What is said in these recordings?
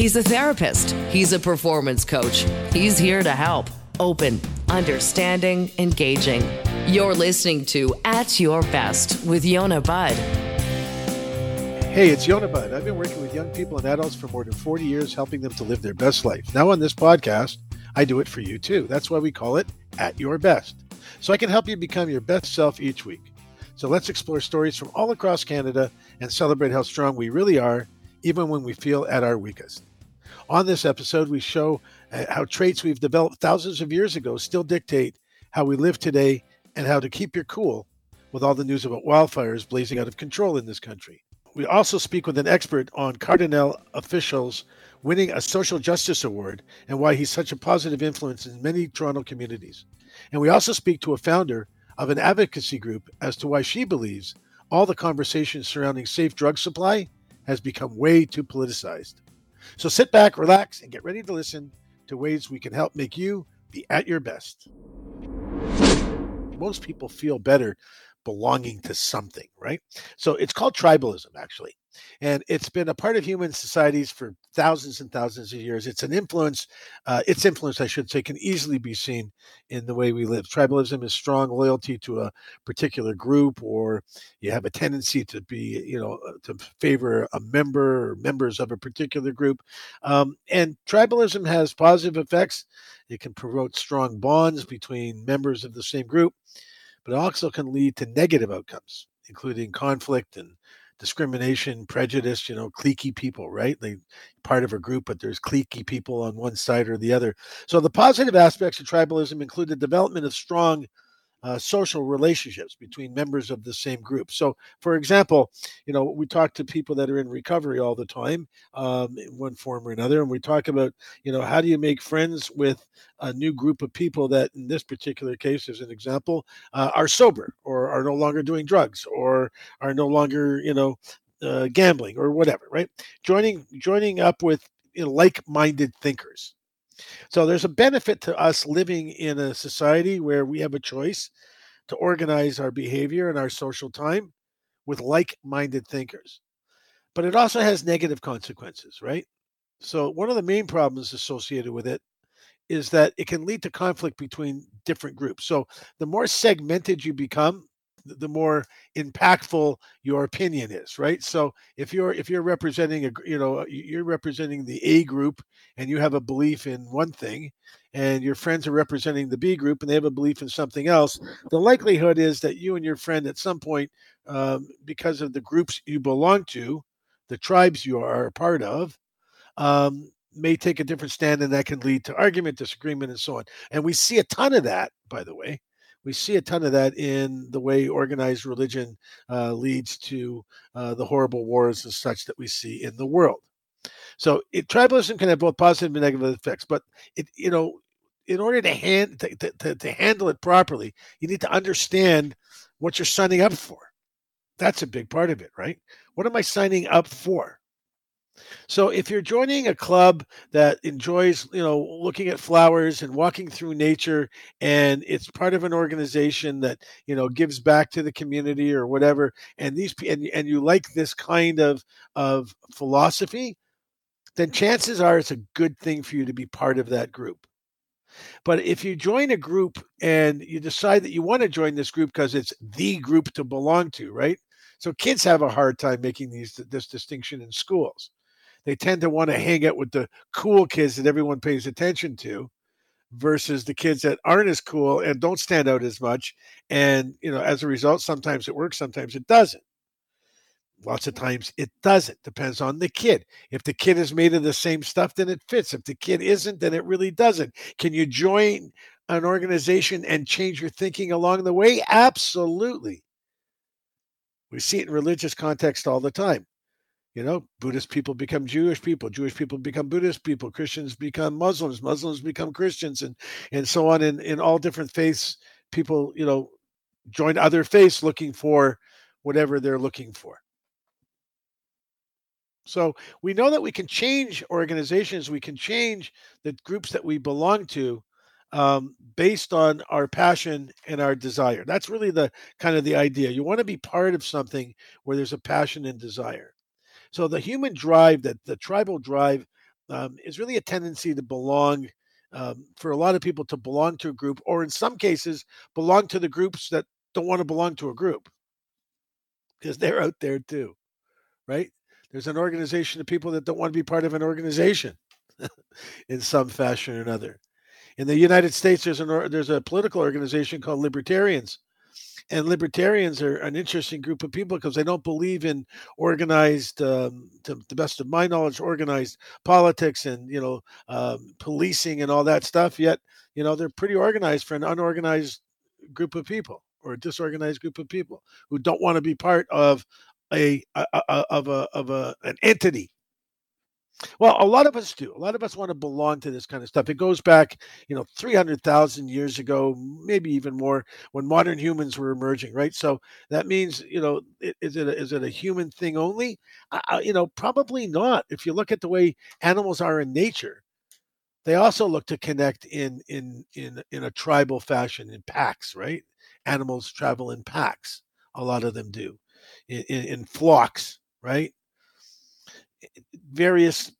He's a therapist, he's a performance coach. He's here to help. Open, understanding, engaging. You're listening to At Your Best with Yona Budd. Hey, it's Yona Budd. I've been working with young people and adults for more than 40 years, helping them to live their best life. Now, on this podcast, I do it for you too. That's why we call it At Your Best. So I can help you become your best self each week. So let's explore stories from all across Canada and celebrate how strong we really are, even when we feel at our weakest. On this episode, we show uh, how traits we've developed thousands of years ago still dictate how we live today and how to keep your cool with all the news about wildfires blazing out of control in this country. We also speak with an expert on Kardinal Offishall's winning a social justice award and why he's such a positive influence in many Toronto communities. And we also speak to a founder of an advocacy group as to why she believes all the conversation surrounding safe drug supply has become way too politicized. So sit back, relax, and get ready to listen to ways we can help make you be at your best. Most people feel better belonging to something, right? So it's called tribalism, actually. And it's been a part of human societies for thousands and thousands of years. It's an influence, uh, its influence, I should say, can easily be seen in the way we live. Tribalism is strong loyalty to a particular group, or you have a tendency to be, you know, uh, to favor a member or members of a particular group. Um, and tribalism has positive effects. It can promote strong bonds between members of the same group but it also can lead to negative outcomes, including conflict and discrimination, prejudice, you know, cliquey people, right? They part of a group, but there's cliquey people on one side or the other. So the positive aspects of tribalism include the development of strong uh, social relationships between members of the same group. So, for example, you know, we talk to people that are in recovery all the time, um, in one form or another, and we talk about, you know, how do you make friends with a new group of people that, in this particular case, as an example, uh, are sober or are no longer doing drugs or are no longer, you know, uh, gambling or whatever, right? Joining joining up with you know, like-minded thinkers so there's a benefit to us living in a society where we have a choice to organize our behavior and our social time with like minded thinkers. But it also has negative consequences, right? So, one of the main problems associated with it is that it can lead to conflict between different groups. So, the more segmented you become, the more impactful your opinion is right? So if you're if you're representing a you know you're representing the a group and you have a belief in one thing and your friends are representing the b group and they have a belief in something else the likelihood is that you and your friend at some point um, because of the groups you belong to the tribes you are a part of um, may take a different stand and that can lead to argument disagreement and so on. And we see a ton of that by the way we see a ton of that in the way organized religion uh, leads to uh, the horrible wars and such that we see in the world. So it, tribalism can have both positive and negative effects, but it you know in order to, hand, to, to, to handle it properly, you need to understand what you're signing up for. That's a big part of it, right? What am I signing up for? So if you're joining a club that enjoys, you know, looking at flowers and walking through nature and it's part of an organization that, you know, gives back to the community or whatever and these and, and you like this kind of of philosophy, then chances are it's a good thing for you to be part of that group. But if you join a group and you decide that you want to join this group because it's the group to belong to, right? So kids have a hard time making these this distinction in schools they tend to want to hang out with the cool kids that everyone pays attention to versus the kids that aren't as cool and don't stand out as much. And you know as a result sometimes it works sometimes it doesn't. Lots of times it doesn't depends on the kid. If the kid is made of the same stuff then it fits. If the kid isn't then it really doesn't. Can you join an organization and change your thinking along the way? Absolutely. We see it in religious context all the time you know, Buddhist people become Jewish people, Jewish people become Buddhist people, Christians become Muslims, Muslims become Christians, and and so on. In in all different faiths, people, you know, join other faiths looking for whatever they're looking for. So we know that we can change organizations, we can change the groups that we belong to um, based on our passion and our desire. That's really the kind of the idea. You want to be part of something where there's a passion and desire. So the human drive, that the tribal drive, um, is really a tendency to belong. Um, for a lot of people to belong to a group, or in some cases, belong to the groups that don't want to belong to a group because they're out there too, right? There's an organization of people that don't want to be part of an organization in some fashion or another. In the United States, there's an there's a political organization called Libertarians, and libertarians are an interesting group of people because they don't believe in organized, um, to the best of my knowledge, organized politics and you know um, policing and all that stuff. Yet, you know, they're pretty organized for an unorganized group of people or a disorganized group of people who don't want to be part of a, a, a of a of a an entity well, a lot of us do. A lot of us want to belong to this kind of stuff. It goes back, you know, 300,000 years ago, maybe even more, when modern humans were emerging, right? So that means, you know, is it a, is it a human thing only? Uh, you know, probably not. If you look at the way animals are in nature, they also look to connect in in in in a tribal fashion in packs, right? Animals travel in packs. A lot of them do, in, in, in flocks, right? Various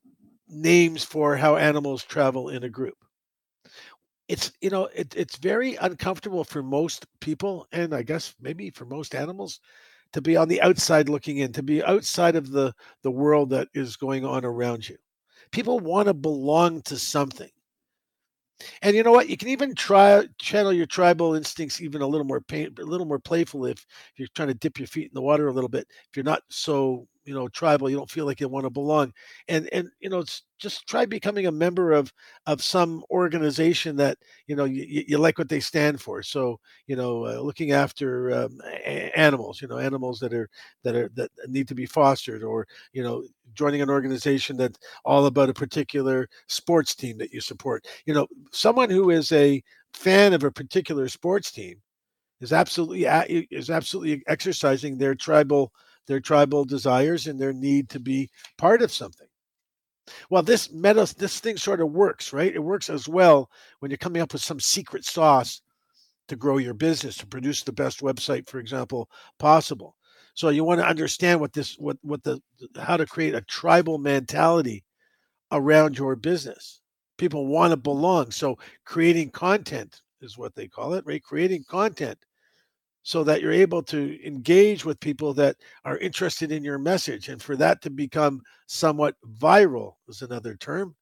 names for how animals travel in a group. It's you know it, it's very uncomfortable for most people, and I guess maybe for most animals, to be on the outside looking in, to be outside of the the world that is going on around you. People want to belong to something. And you know what? You can even try channel your tribal instincts even a little more pain, a little more playful if, if you're trying to dip your feet in the water a little bit. If you're not so you know tribal you don't feel like you want to belong. And and you know it's just try becoming a member of of some organization that you know you, you like what they stand for. So you know uh, looking after um, animals you know animals that are that are that need to be fostered or you know joining an organization that's all about a particular sports team that you support. You know someone who is a fan of a particular sports team is absolutely is absolutely exercising their tribal their tribal desires and their need to be part of something. Well, this meta, this thing sort of works, right? It works as well when you're coming up with some secret sauce to grow your business, to produce the best website, for example, possible. So you want to understand what this, what, what the, how to create a tribal mentality around your business. People want to belong. So creating content is what they call it, right? Creating content so that you're able to engage with people that are interested in your message. And for that to become somewhat viral is another term,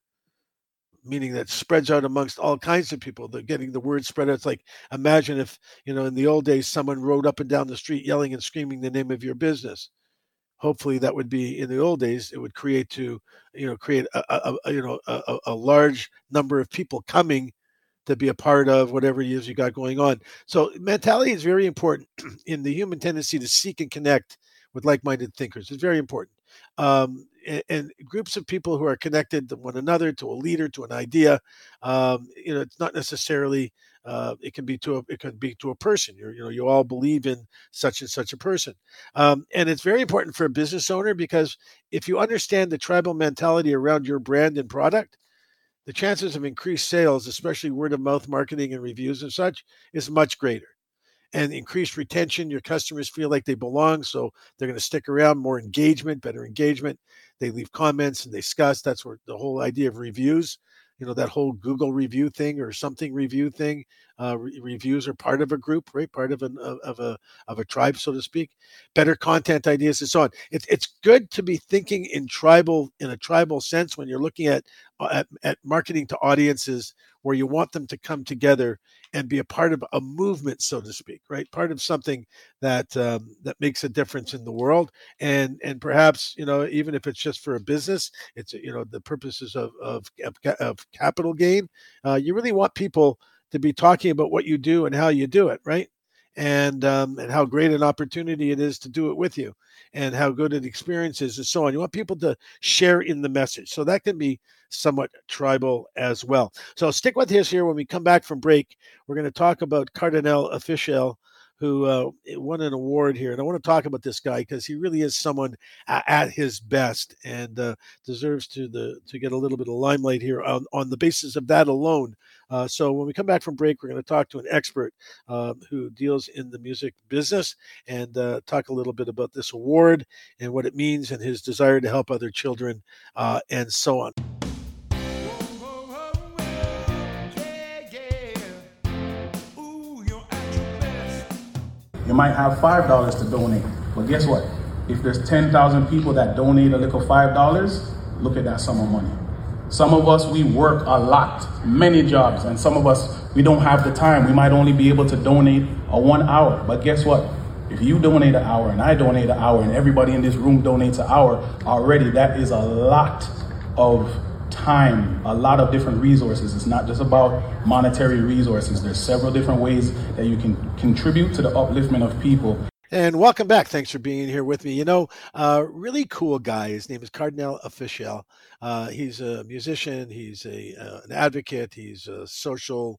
meaning that spreads out amongst all kinds of people. They're getting the word spread out. It's like imagine if, you know, in the old days, someone rode up and down the street yelling and screaming the name of your business. Hopefully, that would be in the old days. It would create to, you know, create a, a, a you know a, a large number of people coming to be a part of whatever it is you got going on. So mentality is very important in the human tendency to seek and connect with like-minded thinkers. It's very important. Um, and, and, groups of people who are connected to one another, to a leader, to an idea. Um, you know, it's not necessarily. Uh, it can be to a, it can be to a person. You're, you know, you all believe in such and such a person, um, and it's very important for a business owner because if you understand the tribal mentality around your brand and product, the chances of increased sales, especially word of mouth marketing and reviews and such, is much greater. And increased retention, your customers feel like they belong, so they're going to stick around. More engagement, better engagement. They leave comments and they discuss. That's where the whole idea of reviews you know that whole google review thing or something review thing uh, re- reviews are part of a group right part of an of a of a tribe so to speak better content ideas and so on it's it's good to be thinking in tribal in a tribal sense when you're looking at uh, at, at marketing to audiences where you want them to come together and be a part of a movement, so to speak, right? Part of something that um, that makes a difference in the world, and and perhaps you know even if it's just for a business, it's you know the purposes of of, of capital gain. Uh, you really want people to be talking about what you do and how you do it, right? and um, and how great an opportunity it is to do it with you, and how good an experience is, and so on. You want people to share in the message, so that can be somewhat tribal as well. So stick with us here when we come back from break. We're going to talk about Kardinal Offishall who uh, won an award here. And I want to talk about this guy because he really is someone at his best and uh, deserves to the to get a little bit of limelight here on, on the basis of that alone. Uh, so when we come back from break, we're going to talk to an expert um, who deals in the music business and uh, talk a little bit about this award and what it means and his desire to help other children uh, and so on. Might have $5 to donate. But guess what? If there's 10,000 people that donate a little $5, look at that sum of money. Some of us, we work a lot, many jobs, and some of us, we don't have the time. We might only be able to donate a one hour. But guess what? If you donate an hour and I donate an hour and everybody in this room donates an hour, already that is a lot of time, a lot of different resources. It's not just about monetary resources. There's several different ways that you can contribute to the upliftment of people. And welcome back. Thanks for being here with me. You know, uh, really cool guy. His name is Kardinal Offishall. Uh, he's a musician. He's a uh, an advocate. He's a social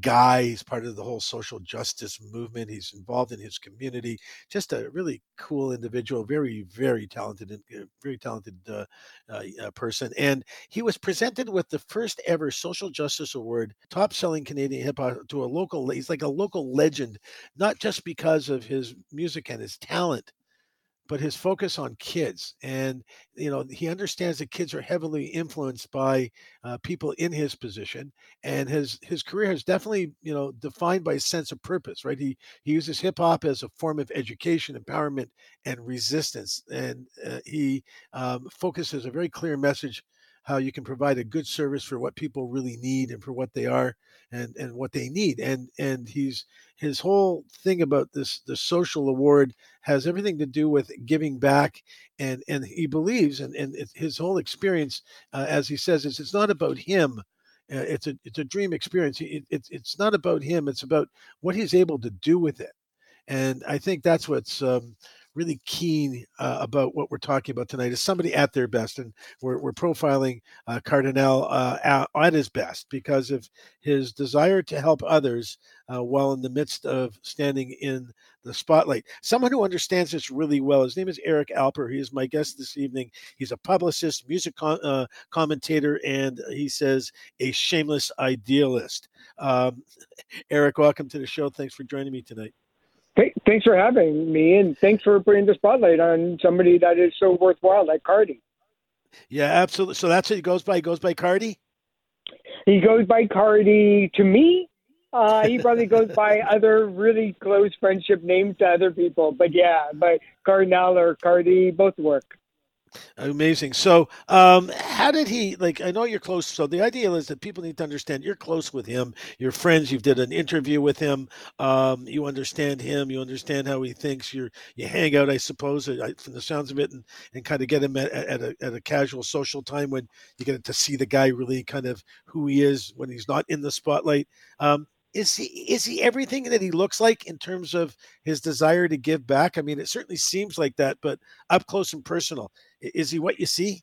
guy. He's part of the whole social justice movement. He's involved in his community. Just a really cool individual. Very, very talented, uh, very talented uh, uh, uh, person. And he was presented with the first ever social justice award, top selling Canadian hip hop to a local. He's like a local legend, not just because of his music and his talent, but his focus on kids and you know he understands that kids are heavily influenced by uh, people in his position and his his career has definitely you know defined by a sense of purpose right? He he uses hip hop as a form of education empowerment and resistance and uh, he um, focuses a very clear message how you can provide a good service for what people really need and for what they are and and what they need. And and he's his whole thing about this the social award has everything to do with giving back and and he believes and and his whole experience uh, as he says is it's not about him. Uh, it's a it's a dream experience. It, it's it's not about him. It's about what he's able to do with it. And i think that's what's um, really keen uh, about what we're talking about tonight is somebody at their best, and we're, we're profiling uh, Kardinal uh, at, at, his best because of his desire to help others uh, while in the midst of standing in the spotlight. Someone who understands this really well. His name is Eric Alper. He is my guest this evening. He's a publicist, music uh, commentator, and he says a shameless idealist. Um, Eric, welcome to the show. Thanks for joining me tonight thanks for having me, and thanks for putting the spotlight on somebody that is so worthwhile like Cardi. Yeah, absolutely. So that's what he goes by. He goes by Cardi. He goes by Cardi to me. Uh, he probably goes by other really close friendship names to other people, but yeah, but Kardinal or Cardi both work. Amazing. So, um, how did he like? I know you're close. So the idea is that people need to understand you're close with him. You're friends. You've did an interview with him. Um, you understand him. You understand how he thinks. You you hang out, I suppose, uh, from the sounds of it, and, and kind of get him at, at a at a casual social time when you get to see the guy really kind of who he is when he's not in the spotlight. Um, is he is he everything that he looks like in terms of his desire to give back? I mean, it certainly seems like that, but up close and personal, is he what you see?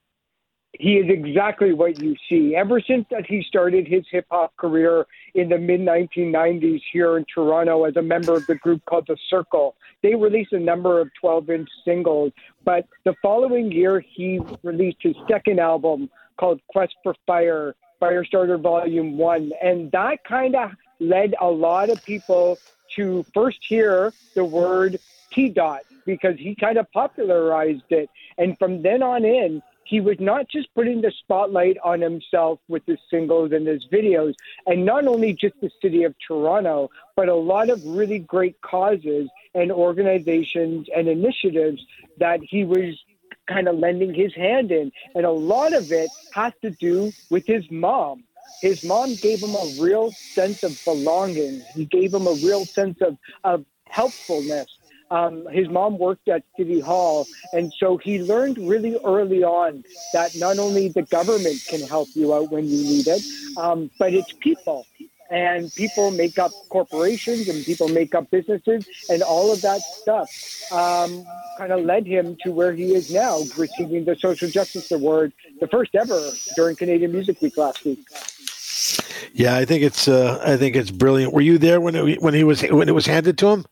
He is exactly what you see. Ever since that he started his hip hop career in the mid 1990s here in Toronto as a member of the group called The Circle, they released a number of 12 inch singles. But the following year, he released his second album called Quest for Fire, Firestarter Volume 1. And that kind of led a lot of people to first hear the word T dot because he kind of popularized it. And from then on in, he was not just putting the spotlight on himself with his singles and his videos, and not only just the city of Toronto, but a lot of really great causes and organizations and initiatives that he was kind of lending his hand in. And a lot of it has to do with his mom his mom gave him a real sense of belonging. He gave him a real sense of, of helpfulness. Um, his mom worked at City Hall, and so he learned really early on that not only the government can help you out when you need it, um, but it's people. And people make up corporations and people make up businesses, and all of that stuff um, kind of led him to where he is now, receiving the Social Justice Award, the first ever during Canadian Music Week last week. Yeah, I think it's uh, I think it's brilliant. Were you there when it, when he was when it was handed to him?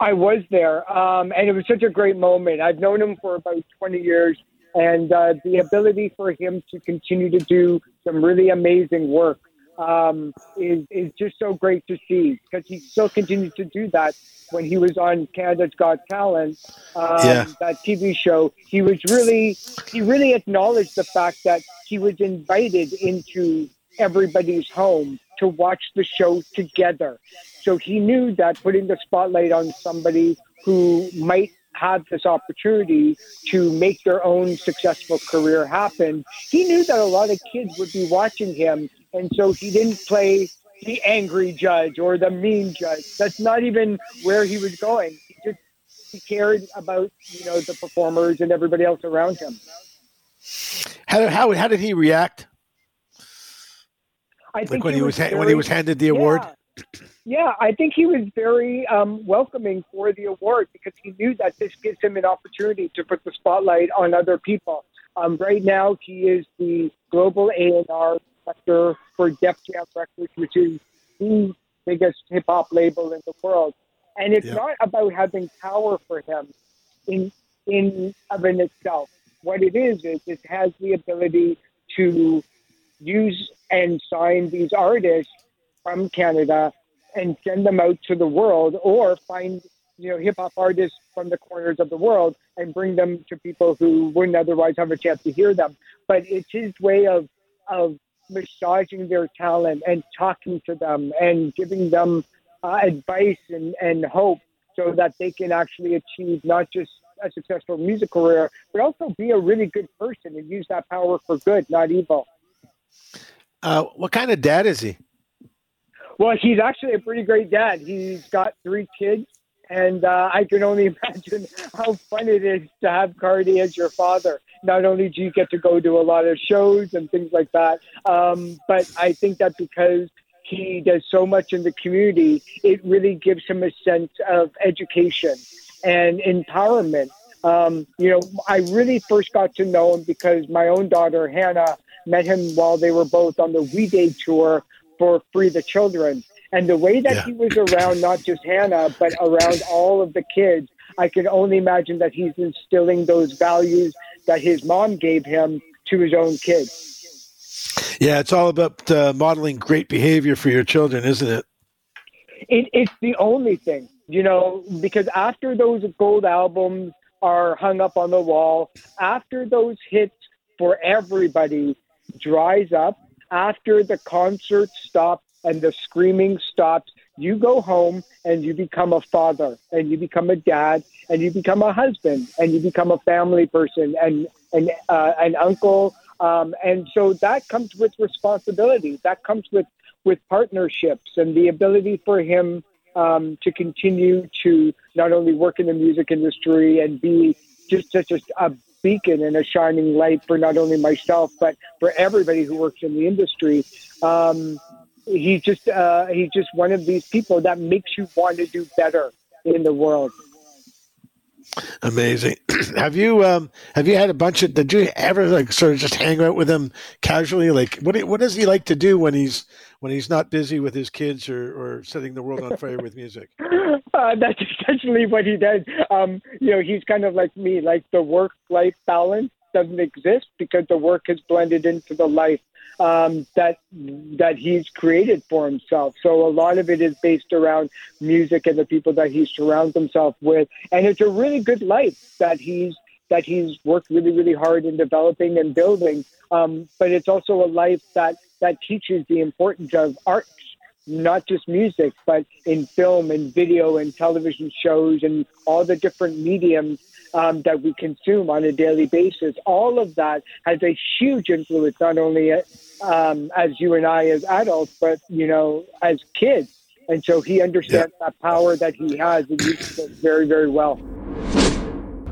I was there, um, and it was such a great moment. I've known him for about 20 years, and uh, the ability for him to continue to do some really amazing work um, is is just so great to see because he still continues to do that. When he was on Canada's Got Talent, um, yeah. that TV show, he was really he really acknowledged the fact that he was invited into everybody's home to watch the show together. So he knew that putting the spotlight on somebody who might have this opportunity to make their own successful career happen, he knew that a lot of kids would be watching him. And so he didn't play the angry judge or the mean judge. That's not even where he was going. He just he cared about you know the performers and everybody else around him. How how how did he react? I like think when he was, very, when he was handed the award. Yeah, I think he was very um, welcoming for the award because he knew that this gives him an opportunity to put the spotlight on other people. Um, right now, he is the global A&R director for Def Jam Records, which is the biggest hip hop label in the world. And it's not about having power for him in in of in itself. What it is is it has the ability to use and sign these artists from Canada and send them out to the world or find you know hip hop artists from the corners of the world and bring them to people who wouldn't otherwise have a chance to hear them. But it's his way of of massaging their talent and talking to them and giving them uh, advice and, and hope so that they can actually achieve not just a successful music career, but also be a really good person and use that power for good, not evil. Uh, what kind of dad is he? Well, he's actually a pretty great dad. He's got three kids, and uh, I can only imagine how fun it is to have Cardi as your father. Not only do you get to go to a lot of shows and things like that, um, but I think that because he does so much in the community, it really gives him a sense of education and empowerment. Um, you know, I really first got to know him because my own daughter, Hannah, met him while they were both on the We Day tour for Free the Children. And the way that yeah. he was around not just Hannah, but around all of the kids, I can only imagine that he's instilling those values that his mom gave him to his own kids. Yeah, it's all about uh, modeling great behavior for your children, isn't it? it? It's the only thing, you know, because after those gold albums are hung up on the wall, after those hits for everybody dries up, after the concert stops and the screaming stops, you go home and you become a father and you become a dad and you become a husband and you become a family person and, and uh, an uncle. Um, and so that comes with responsibility. That comes with, with partnerships and the ability for him um, to continue to not only work in the music industry and be just such a, a beacon and a shining light for not only myself but for everybody who works in the industry. Um, he's just uh, he's just one of these people that makes you want to do better in the world. Amazing. have you um have you had a bunch of did you ever like sort of just hang out with him casually? Like what what does he like to do when he's when he's not busy with his kids or, or setting the world on fire with music? Uh, that's essentially what he does. Um, you know, he's kind of like me, like the work life balance doesn't exist because the work has blended into the life um, that that he's created for himself. So a lot of it is based around music and the people that he surrounds himself with, and it's a really good life that he's that he's worked really really hard in developing and building. Um, but it's also a life that that teaches the importance of arts not just music, but in film and video and television shows and all the different mediums um, that we consume on a daily basis. All of that has a huge influence, not only um, as you and I as adults, but you know as kids. And so he understands yeah. that power that he has and uses it very, very well.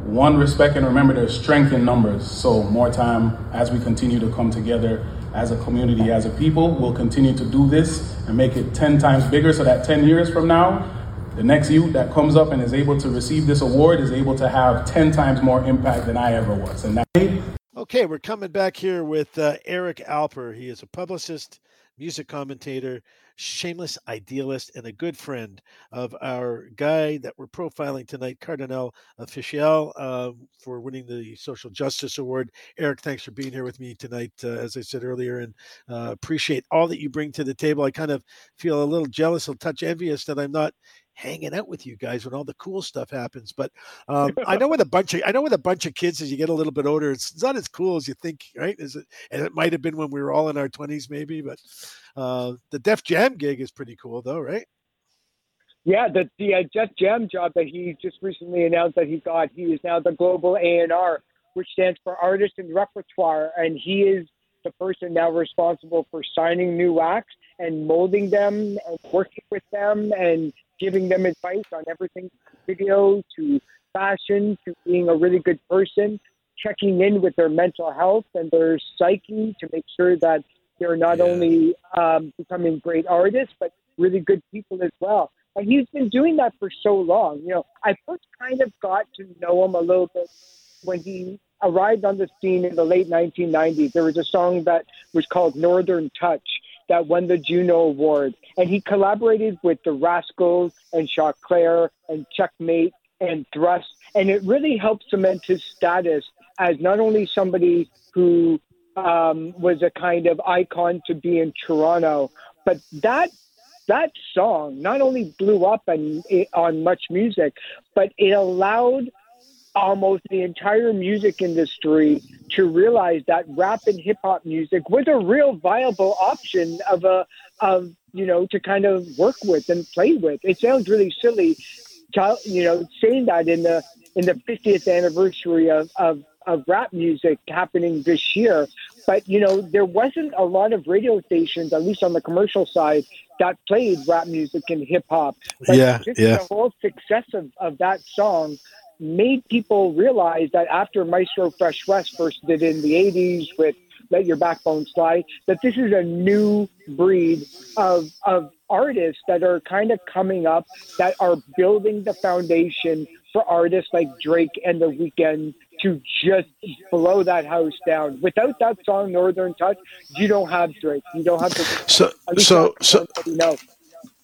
One, respect and remember there's strength in numbers. So more time as we continue to come together as a community, as a people, we'll continue to do this and make it 10 times bigger so that 10 years from now, the next youth that comes up and is able to receive this award is able to have 10 times more impact than I ever was. And that. Okay, we're coming back here with uh, Eric Alper. He is a publicist, music commentator, shameless idealist, and a good friend of our guy that we're profiling tonight, Kardinal Offishall, uh, for winning the Social Justice Award. Eric, thanks for being here with me tonight, uh, as I said earlier, and uh, appreciate all that you bring to the table. I kind of feel a little jealous, a touch envious that I'm not hanging out with you guys when all the cool stuff happens. But um, I know with a bunch of I know with a bunch of kids as you get a little bit older, it's, it's not as cool as you think, right? Is it? And it might have been when we were all in our twenties, maybe. But uh, the Def Jam gig is pretty cool, though, right? Yeah, the the uh, Def Jam job that he just recently announced that he got. He is now the global A and R, which stands for artist and repertoire, and he is the person now responsible for signing new acts and molding them and working with them and giving them advice on everything from video to fashion to being a really good person, checking in with their mental health and their psyche to make sure that they're not yeah. only um, becoming great artists, but really good people as well. And he's been doing that for so long. You know, I first kind of got to know him a little bit when he arrived on the scene in the late 1990s. There was a song that was called Northern Touch that won the Juno Award. And he collaborated with the Rascalz and Choclair and Checkmate and Thrust. And it really helped cement his status as not only somebody who um, was a kind of icon to be in Toronto, but that that song not only blew up and on Much Music, but it allowed almost the entire music industry to realize that rap and hip hop music was a real viable option of a of you know to kind of work with and play with. It sounds really silly, you know, saying that in the in the 50th anniversary of, of of rap music happening this year. But you know, there wasn't a lot of radio stations, at least on the commercial side, that played rap music and hip hop. Yeah, yeah. The whole success of, of that song made people realize that after Maestro Fresh Wes first did in the 80s with Let Your Backbone Slide, that this is a new breed of, of artists that are kind of coming up that are building the foundation for artists like Drake and The Weeknd to just blow that house down. Without that song, Northern Touch, you don't have Drake. You don't have the. So, so, so, no.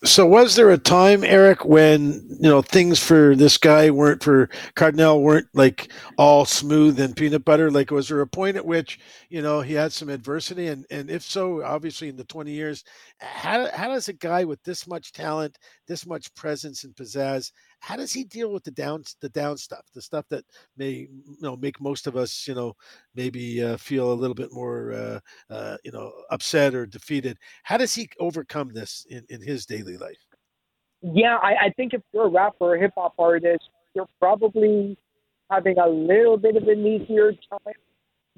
So was there a time, Eric, when you know things for this guy weren't for Kardinal weren't like all smooth and peanut butter? Like, was there a point at which you know he had some adversity, and and if so, obviously in the twenty years, how how does a guy with this much talent, this much presence and pizzazz, how does he deal with the down the down stuff, the stuff that may you know make most of us you know maybe uh, feel a little bit more uh, uh, you know upset or defeated? How does he overcome this in, in his daily life? Yeah, I, I think if you're a rapper or hip hop artist, you're probably having a little bit of an easier time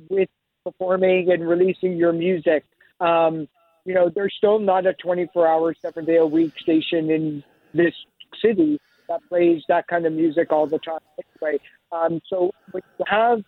with performing and releasing your music. Um, you know, there's still not a 24 hour, seven day a week station in this city that plays that kind of music all the time anyway. Um, so when you have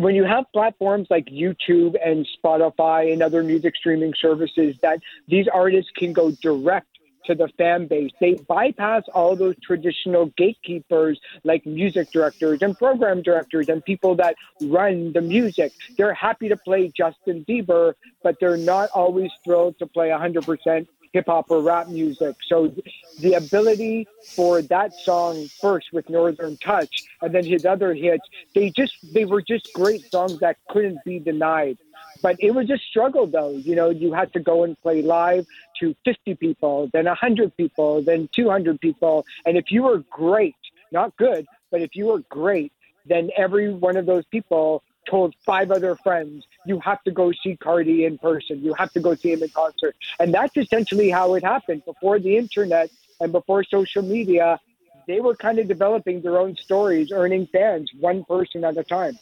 when you have platforms like YouTube and Spotify and other music streaming services that these artists can go direct to the fan base. They bypass all those traditional gatekeepers like music directors and program directors and people that run the music. They're happy to play Justin Bieber, but they're not always thrilled to play 100% hip hop or rap music. So the ability for that song first with Northern Touch and then his other hits, they just they were just great songs that couldn't be denied. But it was a struggle though. You know, you had to go and play live to 50 people, then 100 people, then 200 people. And if you were great, not good, but if you were great, then every one of those people told five other friends, you have to go see Cardi in person. You have to go see him in concert. And that's essentially how it happened. Before the internet and before social media, they were kind of developing their own stories, earning fans one person at a time.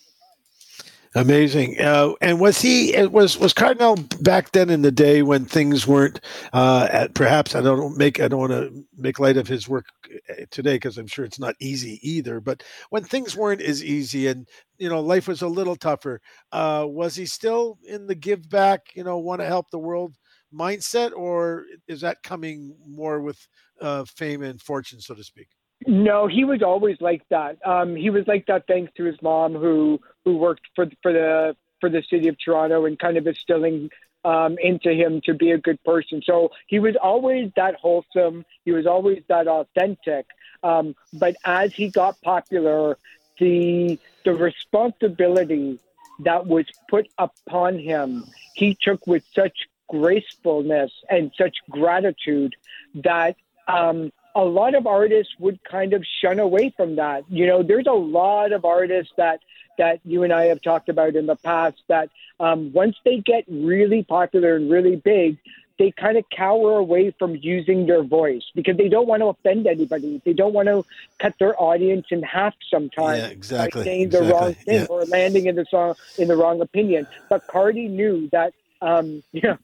Amazing. Uh, and was he was was Kardinal back then in the day when things weren't uh, at, perhaps I don't make I don't want to make light of his work uh, today because I'm sure it's not easy either. But when things weren't as easy and you know life was a little tougher, uh, was he still in the give back? You know, want to help the world mindset, or is that coming more with uh, fame and fortune, so to speak? No, he was always like that. Um, he was like that thanks to his mom, who who worked for for the for the city of Toronto and kind of instilling um, into him to be a good person. So he was always that wholesome. He was always that authentic. Um, but as he got popular, the the responsibility that was put upon him, he took with such gracefulness and such gratitude that um, a lot of artists would kind of shun away from that. You know, there's a lot of artists that that you and I have talked about in the past that um, once they get really popular and really big, they kind of cower away from using their voice because they don't want to offend anybody. They don't want to cut their audience in half sometimes yeah, exactly, by saying exactly. the wrong thing yeah. or landing in the song in the wrong opinion. But Cardi knew that um, you know,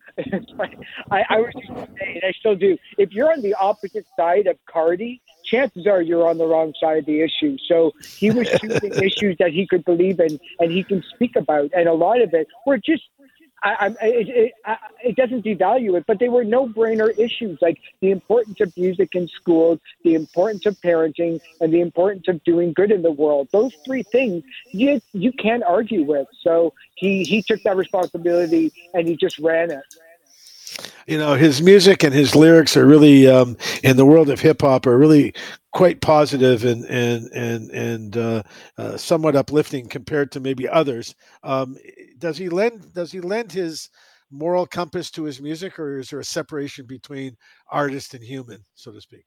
I, I was just saying, I still do. If you're on the opposite side of Cardi, chances are you're on the wrong side of the issue. So he was choosing issues that he could believe in and he can speak about, and a lot of it were just I, I, it, it, I, it doesn't devalue it, but they were no-brainer issues like the importance of music in schools, the importance of parenting, and the importance of doing good in the world. Those three things you you can't argue with. So he he took that responsibility and he just ran it you know his music and his lyrics are really um, in the world of hip hop are really quite positive and and and and uh, uh, somewhat uplifting compared to maybe others. Um, does he lend Does he lend his moral compass to his music, or is there a separation between artist and human, so to speak?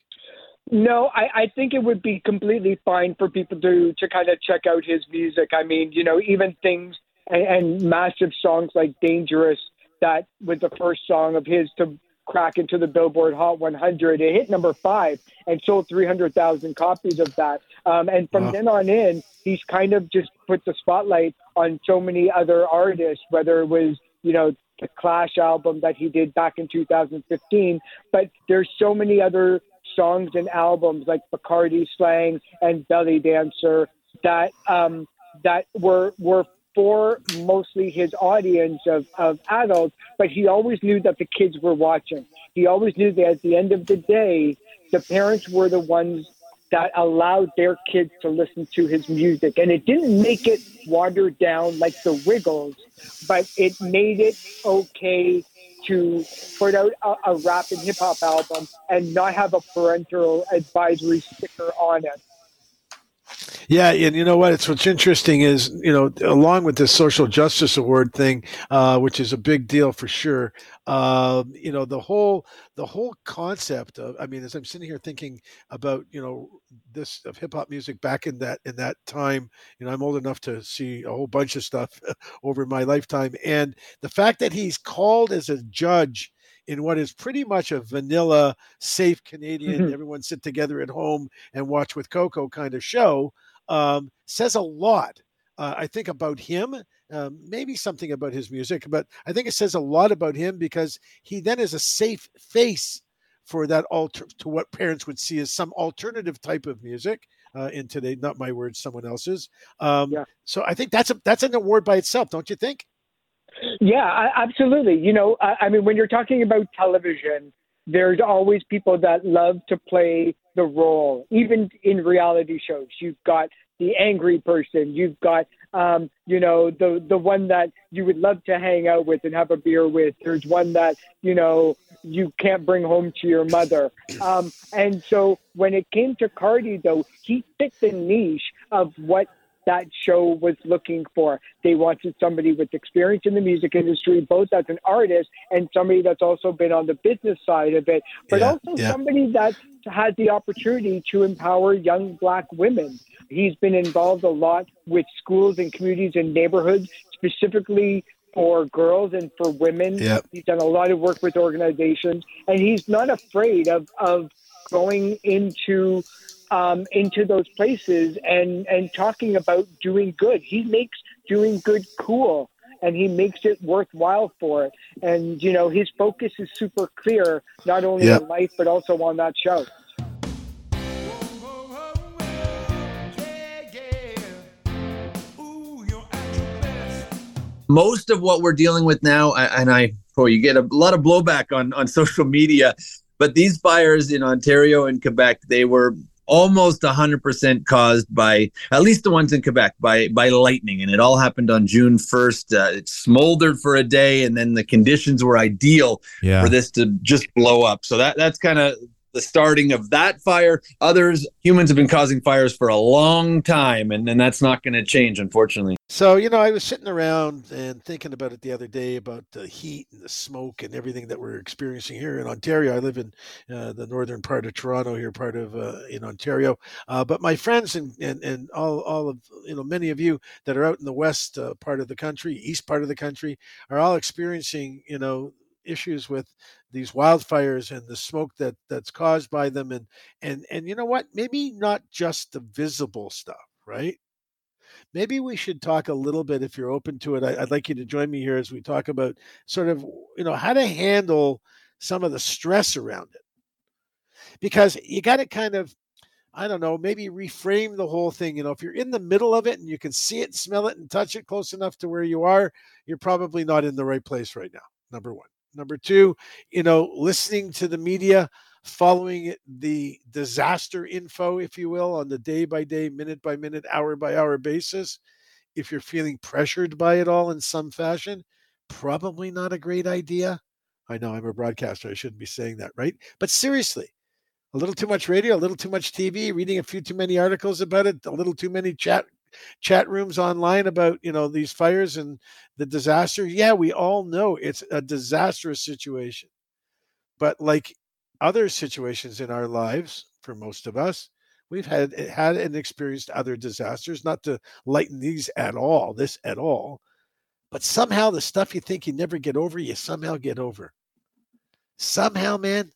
No, I, I think it would be completely fine for people to to kind of check out his music. I mean, you know, even things and, and massive songs like "Dangerous." That was the first song of his to crack into the Billboard Hot 100. It hit number five and sold 300,000 copies of that. Um, and from wow. then on in, he's kind of just put the spotlight on so many other artists, whether it was, you know, the Clash album that he did back in 2015, but there's so many other songs and albums like Bacardi Slang and Belly Dancer that um, that were were for mostly his audience of, of adults, but he always knew that the kids were watching. He always knew that at the end of the day, the parents were the ones that allowed their kids to listen to his music. And it didn't make it watered down like the Wiggles, but it made it okay to put out a, a rap and hip hop album and not have a parental advisory sticker on it. Yeah, and you know what? It's what's interesting is you know along with this social justice award thing, uh, which is a big deal for sure. Uh, you know the whole the whole concept of I mean, as I'm sitting here thinking about you know this of hip hop music back in that in that time, you know I'm old enough to see a whole bunch of stuff over my lifetime, and the fact that he's called as a judge in what is pretty much a vanilla, safe Canadian, mm-hmm. everyone sit together at home and watch with Coco kind of show, um, says a lot. Uh, I think about him, um, maybe something about his music, but I think it says a lot about him because he then is a safe face for that alter to what parents would see as some alternative type of music uh, in today. Not my words, someone else's. Um, yeah. So I think that's a that's an award by itself, don't you think? Yeah, absolutely. You know, I, I mean, when you're talking about television, there's always people that love to play the role, even in reality shows. You've got the angry person. You've got, um, you know, the the one that you would love to hang out with and have a beer with. There's one that you know you can't bring home to your mother. Um, and so when it came to Cardi, though, he fit the niche of what that show was looking for. They wanted somebody with experience in the music industry, both as an artist and somebody that's also been on the business side of it, but yeah, also yeah. somebody that had the opportunity to empower young black women. He's been involved a lot with schools and communities and neighborhoods, specifically for girls and for women. Yep. He's done a lot of work with organizations, and he's not afraid of, of going into um, into those places and and talking about doing good. He makes doing good cool and he makes it worthwhile for it. And you know, his focus is super clear, not only yep. on life but also on that show. Most of what we're dealing with now, and I, oh, you get a lot of blowback on on social media, but these fires in Ontario and Quebec, they were almost 100% caused by at least the ones in Quebec by by lightning. And it all happened on June 1st uh, it smoldered for a day and then the conditions were ideal yeah. for this to just blow up. So that that's kind of the starting of that fire. Others, humans have been causing fires for a long time, and, and that's not going to change, unfortunately. So, you know, I was sitting around and thinking about it the other day about the heat and the smoke and everything that we're experiencing here in Ontario. I live in uh, the northern part of Toronto, here, part of uh, in Ontario. Uh, but my friends and, and, and all, all of, you know, many of you that are out in the west uh, part of the country, east part of the country, are all experiencing, you know, issues with these wildfires and the smoke that that's caused by them and and and you know what maybe not just the visible stuff right maybe we should talk a little bit if you're open to it I, would like you to join me here as we talk about sort of you know how to handle some of the stress around it because you got to kind of I don't know, maybe reframe the whole thing. You know, if you're in the middle of it and you can see it, smell it, and touch it close enough to where you are, you're probably not in the right place right now. Number one. Number two, you know, listening to the media, following the disaster info, if you will, on the day by day, minute by minute, hour by hour basis. If you're feeling pressured by it all in some fashion, probably not a great idea. I know I'm a broadcaster. I shouldn't be saying that, right? But seriously, a little too much radio, a little too much TV, reading a few too many articles about it, a little too many chat chat rooms online about you know these fires and the disaster. Yeah we all know it's a disastrous situation. But like other situations in our lives for most of us we've had eh, had and experienced other disasters not to lighten these at all this at all but somehow the stuff you think you never get over you somehow get over. Somehow man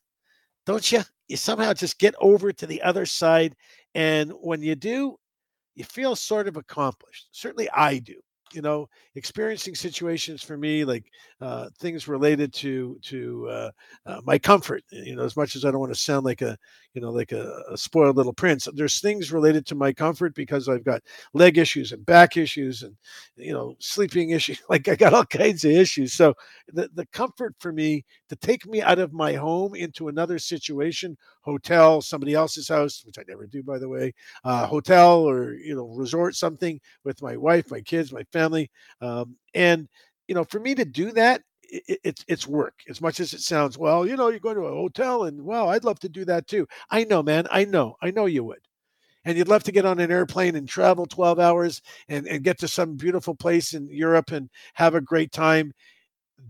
don't you you somehow just get over to the other side and when you do you feel sort of accomplished. Certainly, I do. You know, experiencing situations for me like uh, things related to to uh, uh, my comfort. You know, as much as I don't want to sound like a you know like a, a, spoiled little prince, there's things related to my comfort because I've got leg issues and back issues and you know sleeping issues. Like I got all kinds of issues. So the the comfort for me to take me out of my home into another situation hotel, somebody else's house, which I never do, by the way, uh, hotel or you know resort something with my wife, my kids, my family, um, and you know for me to do that. It, it's it's work as much as it sounds. Well, you know, you're going to a hotel, and well, I'd love to do that too. I know, man. I know. I know you would and you'd love to get on an airplane and travel 12 hours and, and get to some beautiful place in Europe and have a great time.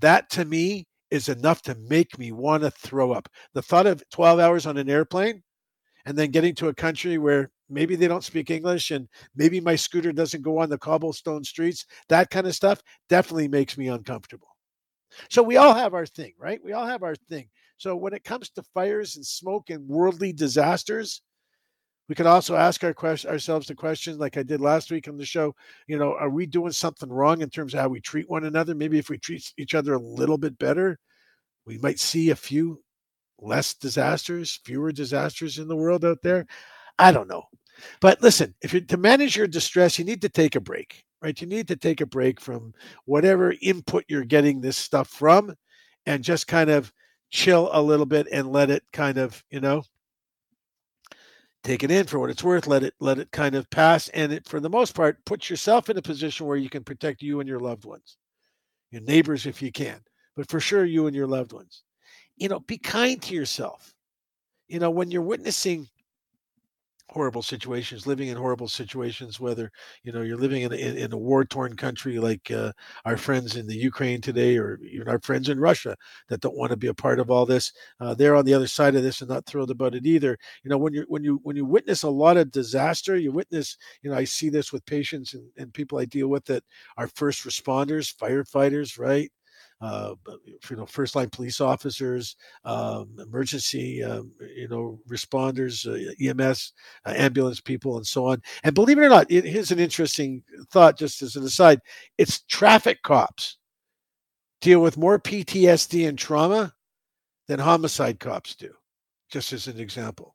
That to me is enough to make me want to throw up. The thought of 12 hours on an airplane and then getting to a country where maybe they don't speak English and maybe my scooter doesn't go on the cobblestone streets, that kind of stuff definitely makes me uncomfortable. So we all have our thing, right? We all have our thing. So when it comes to fires and smoke and worldly disasters, we could also ask our question, ourselves the question, like I did last week on the show. You know, are we doing something wrong in terms of how we treat one another? Maybe if we treat each other a little bit better, we might see a few less disasters, fewer disasters in the world out there. I don't know. But listen, if you're to manage your distress, you need to take a break, right? You need to take a break from whatever input you're getting this stuff from and just kind of chill a little bit and let it kind of, you know, take it in for what it's worth let it let it kind of pass and it for the most part put yourself in a position where you can protect you and your loved ones your neighbors if you can but for sure you and your loved ones you know be kind to yourself you know when you're witnessing horrible situations, living in horrible situations, whether you know you're living in a, in a war-torn country like uh, our friends in the Ukraine today, or even our friends in Russia that don't want to be a part of all this. Uh, they're on the other side of this and not thrilled about it either. You know, when you when you when you witness a lot of disaster, you witness. You know, I see this with patients and, and people I deal with that are first responders, firefighters, right? Uh, you know, first line police officers, um, emergency, um, you know, responders, uh, EMS, uh, ambulance people, and so on. And believe it or not, it, here's an interesting thought, just as an aside: it's traffic cops deal with more PTSD and trauma than homicide cops do. Just as an example.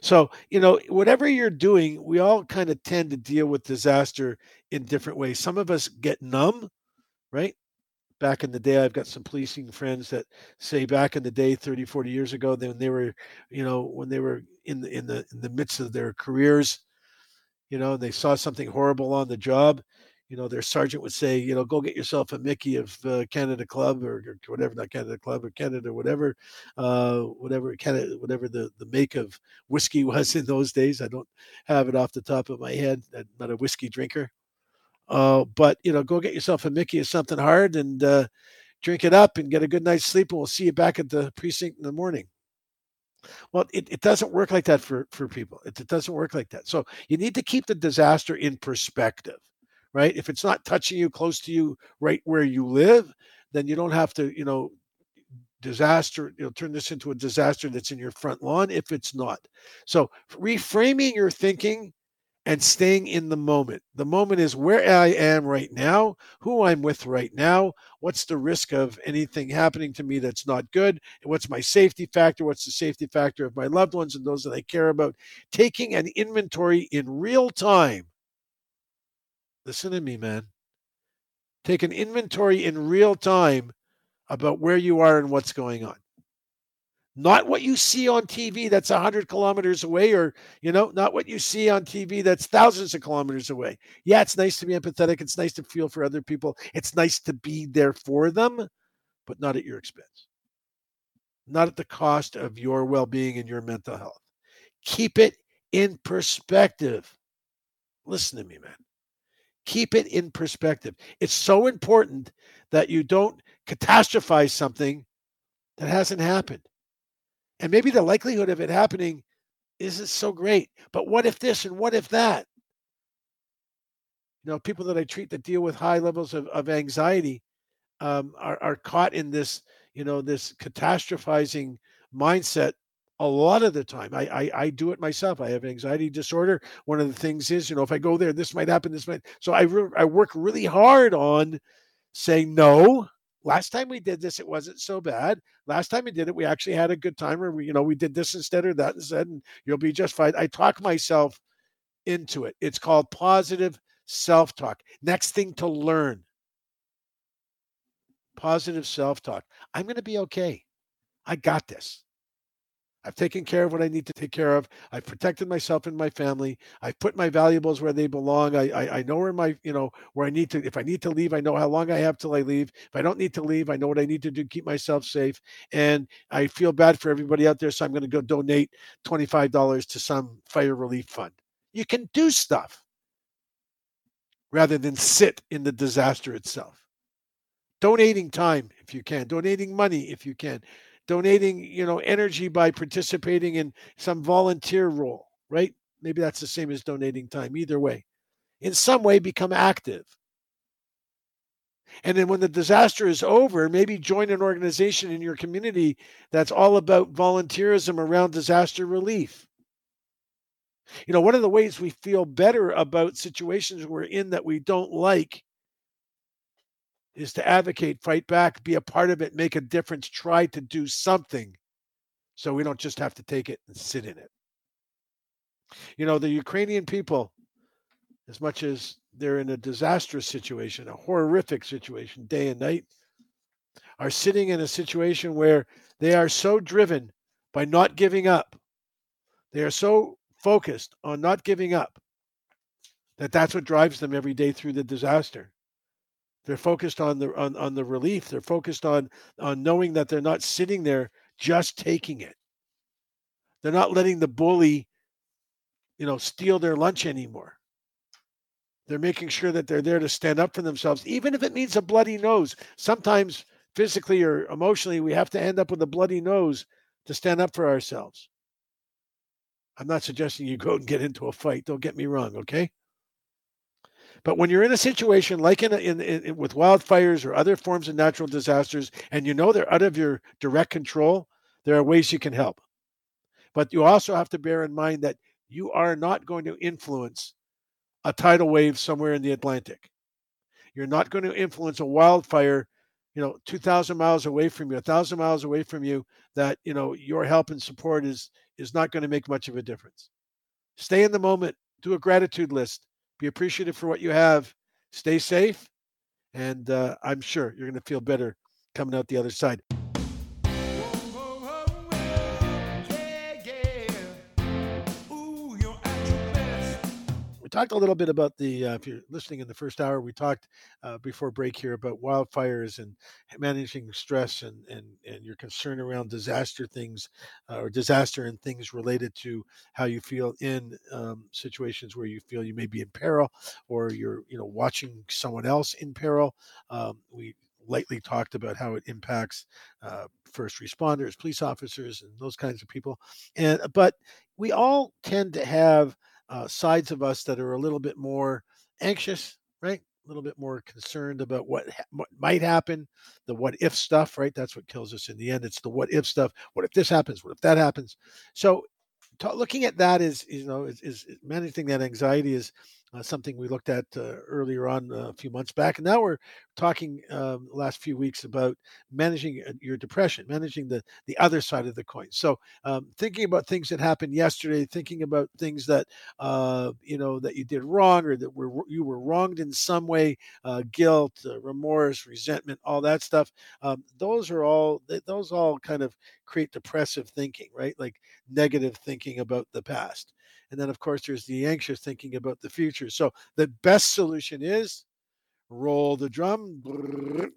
So, you know, whatever you're doing, we all kind of tend to deal with disaster in different ways. Some of us get numb, right? Back in the day i've got some policing friends that say back in the day 30 40 years ago when they were you know when they were in the in the in the midst of their careers you know they saw something horrible on the job you know, their sergeant would say, you know, go get yourself a Mickey of uh, Canada Club or, or, whatever, not Canada Club or Canada, whatever, uh, whatever Canada, whatever the, the make of whiskey was in those days. I don't have it off the top of my head. I'm not a whiskey drinker. Uh, but you know, go get yourself a Mickey of something hard and uh, drink it up and get a good night's sleep, and we'll see you back at the precinct in the morning. Well, it, it doesn't work like that for, for people. It, it doesn't work like that. So you need to keep the disaster in perspective right? If it's not touching you close to you right where you live, then you don't have to, you know, disaster, you know, turn this into a disaster that's in your front lawn if it's not. So reframing your thinking and staying in the moment. The moment is where I am right now, who I'm with right now, what's the risk of anything happening to me that's not good, and what's my safety factor, what's the safety factor of my loved ones and those that I care about. Taking an inventory in real time Listen to me, man. Take an inventory in real time about where you are and what's going on. Not what you see on TV that's 100 kilometers away, or, you know, not what you see on TV that's thousands of kilometers away. Yeah, it's nice to be empathetic. It's nice to feel for other people. It's nice to be there for them, but not at your expense, not at the cost of your well being and your mental health. Keep it in perspective. Listen to me, man. Keep it in perspective. It's so important that you don't catastrophize something that hasn't happened. And maybe the likelihood of it happening isn't so great. But what if this and what if that? You know, people that I treat that deal with high levels of, of anxiety um, are, are caught in this, you know, this catastrophizing mindset a lot of the time. I, I, I do it myself. I have anxiety disorder. One of the things is, you know, if I go there, this might happen. This might. So I re- I work really hard on saying no. Last time we did this, it wasn't so bad. Last time we did it, we actually had a good time. Or we, you know, we did this instead or that instead, and you'll be just fine. I talk myself into it. It's called positive self-talk. Next thing to learn. Positive self-talk. I'm going to be okay. I got this. I've taken care of what I need to take care of. I've protected myself and my family. I've put my valuables where they belong. I, I, I know where my you know where I need to. If I need to leave, I know how long I have till I leave. If I don't need to leave, I know what I need to do to keep myself safe. And I feel bad for everybody out there, so I'm going to go donate twenty five dollars to some fire relief fund. You can do stuff rather than sit in the disaster itself. Donating time if you can. Donating money if you can donating, you know, energy by participating in some volunteer role, right? Maybe that's the same as donating time. Either way, in some way, become active. And then when the disaster is over, maybe join an organization in your community that's all about volunteerism around disaster relief. You know, one of the ways we feel better about situations we're in that we don't like is to advocate, fight back, be a part of it, make a difference, try to do something so we don't just have to take it and sit in it. You know, the Ukrainian people, as much as they're in a disastrous situation, a horrific situation day and night, are sitting in a situation where they are so driven by not giving up. They are so focused on not giving up that that's what drives them every day through the disaster. They're focused on the on, on the relief. They're focused on on knowing that they're not sitting there just taking it. They're not letting the bully, you know, steal their lunch anymore. They're making sure that they're there to stand up for themselves, even if it means a bloody nose. Sometimes physically or emotionally, we have to end up with a bloody nose to stand up for ourselves. I'm not suggesting you go and get into a fight. Don't get me wrong, okay? But when you're in a situation like in, in, in, with wildfires or other forms of natural disasters, and you know they're out of your direct control, there are ways you can help. But you also have to bear in mind that you are not going to influence a tidal wave somewhere in the Atlantic. You're not going to influence a wildfire, you know, 2,000 miles away from you, 1,000 miles away from you. That you know your help and support is is not going to make much of a difference. Stay in the moment. Do a gratitude list be appreciative for what you have. Stay safe. And uh, I'm sure you're going to feel better coming out the other side. Talked a little bit about the, uh, if you're listening in the first hour, we talked uh, before break here about wildfires and managing stress and, and, and your concern around disaster things uh, or disaster and things related to how you feel in um, situations where you feel you may be in peril or you're, you know, watching someone else in peril. Um, we lightly talked about how it impacts uh, first responders, police officers, and those kinds of people. And but we all tend to have uh, sides of us that are a little bit more anxious, right? A little bit more concerned about what, ha- what might happen, the what if stuff, right? That's what kills us in the end. It's the what if stuff. What if this happens? What if that happens? So, looking at that is, you know, is, is managing that anxiety is uh, something we looked at uh, earlier on uh, a few months back. And now we're talking um, last few weeks about managing uh, your depression, managing the, the other side of the coin. So um, thinking about things that happened yesterday, thinking about things that, uh, you know, that you did wrong or that were, you were wronged in some way, uh, guilt, remorse, resentment, all that stuff. Um, those are all, those all kind of create depressive thinking, right? Like negative thinking about the past. And then, of course, there's the anxious thinking about the future. So the best solution is roll the drum.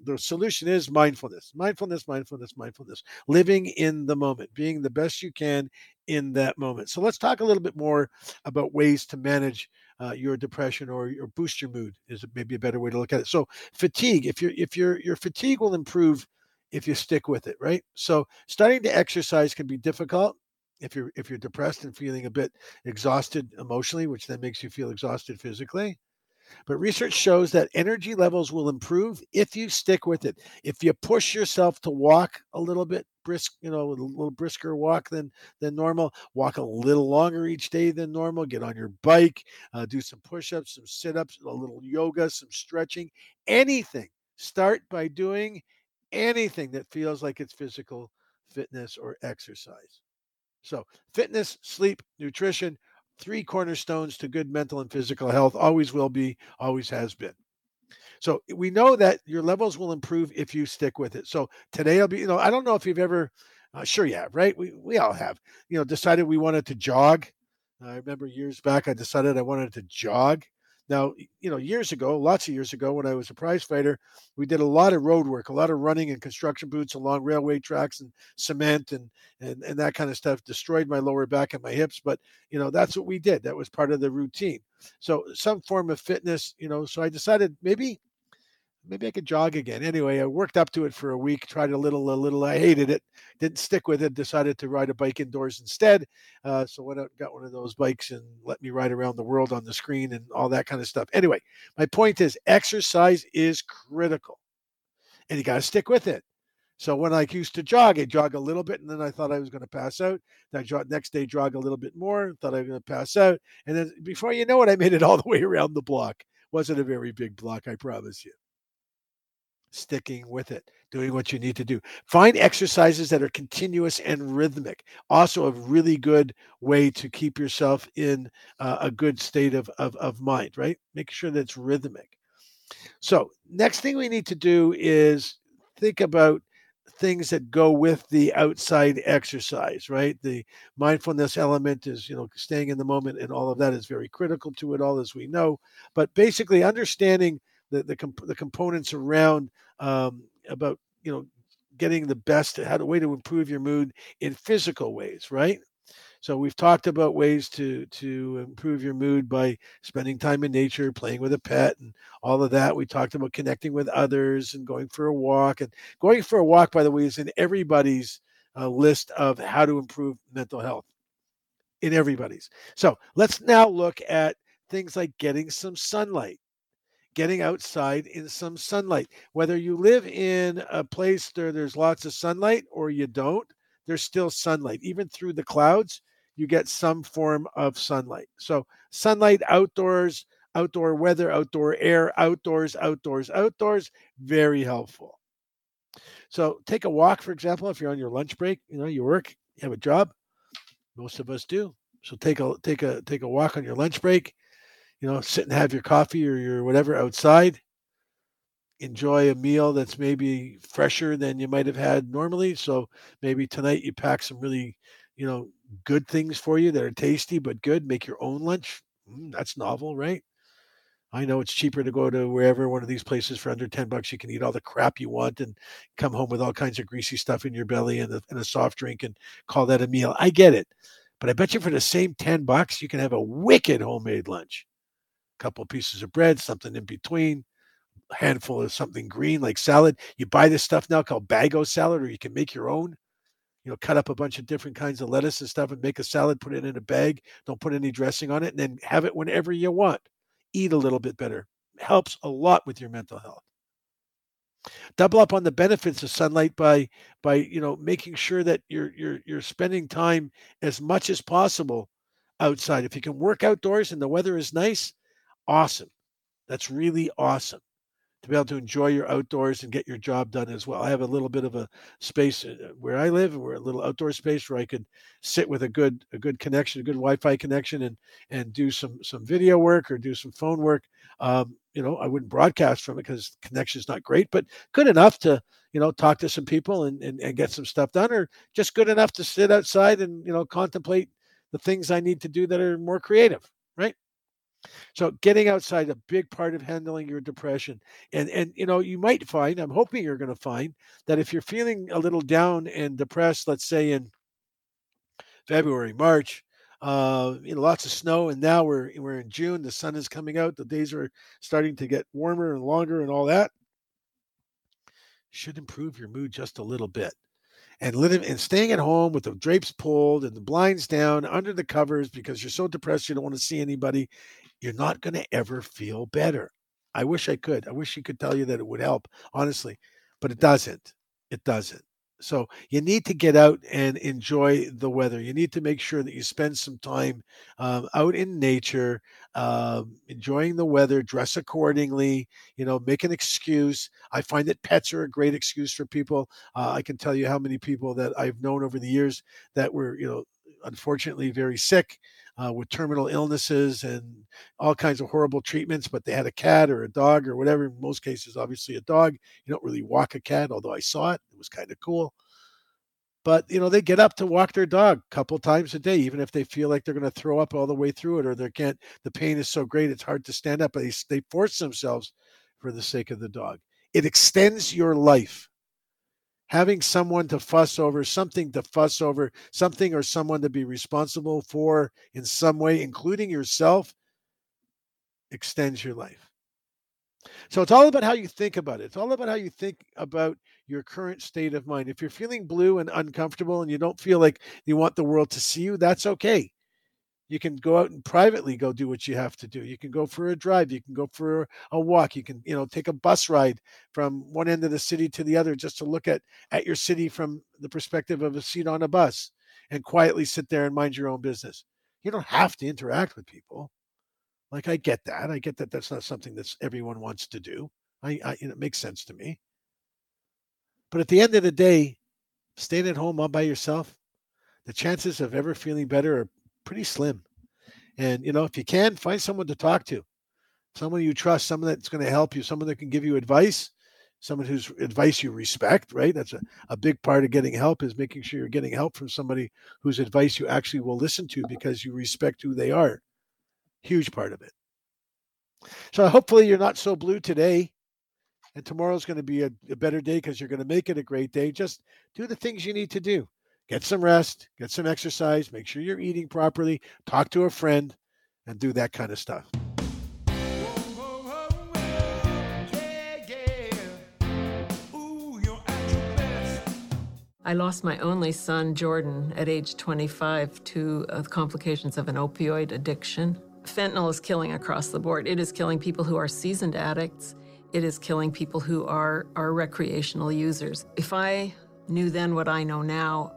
The solution is mindfulness, mindfulness, mindfulness, mindfulness, living in the moment, being the best you can in that moment. So let's talk a little bit more about ways to manage uh, your depression or, or boost your mood is maybe a better way to look at it. So fatigue, if you're if your your fatigue will improve if you stick with it, right? So starting to exercise can be difficult if you're if you're depressed and feeling a bit exhausted emotionally, which then makes you feel exhausted physically. But research shows that energy levels will improve if you stick with it. If you push yourself to walk a little bit brisk, you know, a little brisker walk than than normal, walk a little longer each day than normal, get on your bike, uh, do some push-ups, some sit-ups, a little yoga, some stretching, anything. Start by doing anything that feels like it's physical fitness or exercise. So, fitness, sleep, nutrition, three cornerstones to good mental and physical health, always will be, always has been. So, we know that your levels will improve if you stick with it. So, today I'll be, you know, I don't know if you've ever, uh, sure you have, right? We, we all have, you know, decided we wanted to jog. I remember years back, I decided I wanted to jog. Now, you know, years ago, lots of years ago, when I was a prize fighter, we did a lot of road work, a lot of running and construction boots along railway tracks and cement and and and that kind of stuff. Destroyed my lower back and my hips, but you know, that's what we did. That was part of the routine. So some form of fitness, you know. So I decided maybe maybe I could jog again. Anyway, I worked up to it for a week, tried a little, a little. I hated it, didn't stick with it. Decided to ride a bike indoors instead. Uh, so went out got one of those bikes and let me ride around the world on the screen and all that kind of stuff. Anyway, my point is, exercise is critical, and you got to stick with it. So when I used to jog, I jog a little bit, and then I thought I was going to pass out. Then I jog, next day jog a little bit more, thought I was going to pass out, and then before you know it, I made it all the way around the block. Wasn't a very big block, I promise you sticking with it, doing what you need to do. Find exercises that are continuous and rhythmic. Also, a really good way to keep yourself in uh, a good state of, of, of mind, right? Make sure that it's rhythmic. So, next thing we need to do is think about things that go with the outside exercise right the mindfulness element is you know staying in the moment and all of that is very critical to it all as we know but basically understanding the the, comp- the components around um, about you know getting the best how to way to improve your mood in physical ways right? So we've talked about ways to to improve your mood by spending time in nature playing with a pet and all of that. We talked about connecting with others and going for a walk. And going for a walk by the way is in everybody's uh, list of how to improve mental health. In everybody's. So let's now look at things like getting some sunlight getting outside in some sunlight. Whether you live in a place where there's lots of sunlight or you don't, there's still sunlight. Even through the clouds, you get some form of sunlight. So, sunlight outdoors, outdoor weather, outdoor air, outdoors, outdoors, outdoors, very helpful. So, take a walk, for example, if you're on your lunch break, you know, you work, you have a job. Most of us do. So take a take a take a walk on your lunch break you know, sit and have your coffee or your whatever outside. Enjoy a meal that's maybe fresher than you might have had normally. So maybe tonight you pack some really, you know, good things for you that are tasty but good. Make your own lunch Mm, that's novel, right? I know it's cheaper to go to wherever one of these places for under 10 bucks. You can eat all the crap you want and come home with all kinds of greasy stuff in your belly and a, and a soft drink and call that a meal. I get it. But I bet you for the same 10 bucks, you can have a wicked homemade lunch. Couple pieces of bread, something in between, a handful of something green like salad. You buy this stuff now called bago salad, or you can make your own you know, cut up a bunch of different kinds of lettuce and stuff and make a salad, put it in a bag, don't put any dressing on it, and then have it whenever you want. Eat a little bit better. Helps a lot with your mental health. Double up on the benefits of sunlight by by you know making sure that you're you're you're spending time as much as possible outside. If you can work outdoors and the weather is nice, awesome. That's really awesome to be able to enjoy your outdoors and get your job done as well. I have a little bit of a space uh, where I live, we're a little outdoor space where I could sit with a good a good connection, a good Wi-Fi connection, and and do some some video work or do some phone work. Um, you know, I wouldn't broadcast from it because connection is not great, but good enough to you know talk to some people and, and and get some stuff done, or just good enough to sit outside and you know contemplate the things I need to do that are more creative? So getting outside a big part of handling your depression. And and you know, you might find, I'm hoping you're going to find that if you're feeling a little down and depressed, let's say in February, March, uh, you know, lots of snow, and now we're we're in June. The sun is coming out. The days are starting to get warmer and longer, and all that should improve your mood just a little bit. And living and staying at home with the drapes pulled and the blinds down under the covers because you're so depressed you don't want to see anybody you're not going to ever feel better. I wish I could. I wish you could tell you that it would help, honestly, but it doesn't. It doesn't. So you need to get out and enjoy the weather. You need to make sure that you spend some time um, out in nature, um, enjoying the weather, dress accordingly, you know, make an excuse. I find that pets are a great excuse for people. Uh, I can tell you how many people that I've known over the years that were, you know, unfortunately very sick uh, with terminal illnesses and all kinds of horrible treatments, but they had a cat or a dog or whatever. In most cases, obviously a dog. You don't really walk a cat, although I saw it. It was kind of cool. But you know, they get up to walk their dog a couple times a day, even if they feel like they're going to throw up all the way through it, or they can't. The pain is so great, it's hard to stand up. But they they force themselves for the sake of the dog. It extends your life having someone to fuss over, something to fuss over, something or someone to be responsible for in some way, including yourself, extends your life. So it's all about how you think about it. It's all about how you think about your current state of mind. If you're feeling blue and uncomfortable and you don't feel like you want the world to see you, that's okay. You can go out and privately go do what you have to do. You can go for a drive. You can go for a walk. You can, you know, take a bus ride from one end of the city to the other just to look at at your city from the perspective of a seat on a bus and quietly sit there and mind your own business. You don't have to interact with people. Like I get that. I get that that's not something that everyone wants to do. I, I it makes sense to me. But at the end of the day, staying at home all by yourself, the chances of ever feeling better are pretty slim. And, you know, if you can, find someone to talk to, someone you trust, someone that's going to help you, someone that can give you advice, someone whose advice you respect, right? That's a, a big part of getting help is making sure you're getting help from somebody whose advice you actually will listen to because you respect who they are. Huge part of it. So hopefully you're not so blue today. And tomorrow's going to be a, a better day because you're going to make it a great day. Just do the things you need to do get some rest, get some exercise, make sure you're eating properly, talk to a friend, and do that kind of stuff. I lost my only son, Jordan, at age 25 to uh, complications of an opioid addiction. Fentanyl is killing across the board. It is killing people who are seasoned addicts. It is killing people who are, are recreational users. If I knew then what I know now,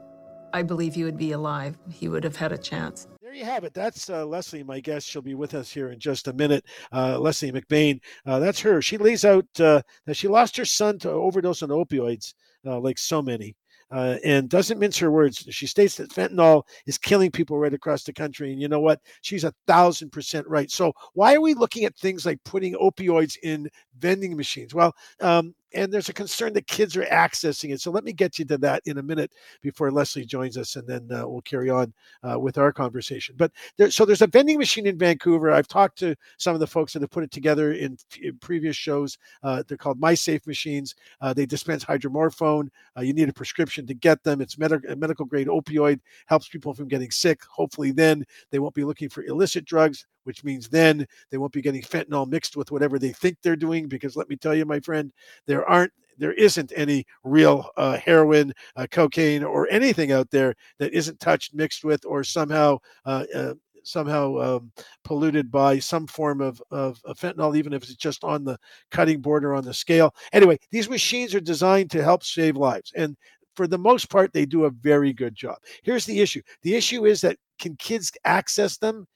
I believe he would be alive. He would have had a chance. There you have it. That's uh, Leslie, my guest. She'll be with us here in just a minute. Uh, Leslie McBain. Uh, that's her. She lays out uh, that she lost her son to overdose on opioids, uh, like so many. Uh, and doesn't mince her words. She states that fentanyl is killing people right across the country. And you know what? She's a thousand percent right. So, why are we looking at things like putting opioids in vending machines? Well, um, and there's a concern that kids are accessing it. So let me get you to that in a minute before Leslie joins us, and then uh, we'll carry on uh, with our conversation. But there, so there's a vending machine in Vancouver. I've talked to some of the folks that have put it together in, in previous shows. Uh, they're called MySafe machines. Uh, they dispense hydromorphone. Uh, you need a prescription to get them. It's med- medical grade opioid, helps people from getting sick. Hopefully, then they won't be looking for illicit drugs which means then they won't be getting fentanyl mixed with whatever they think they're doing. Because let me tell you, my friend, there aren't there isn't any real uh, heroin, uh, cocaine, or anything out there that isn't touched, mixed with, or somehow uh, uh somehow um, polluted by some form of, of, of, fentanyl, even if it's just on the cutting board or on the scale. Anyway, these machines are designed to help save lives. And for the most part, they do a very good job. Here's the issue the issue is that can kids access them?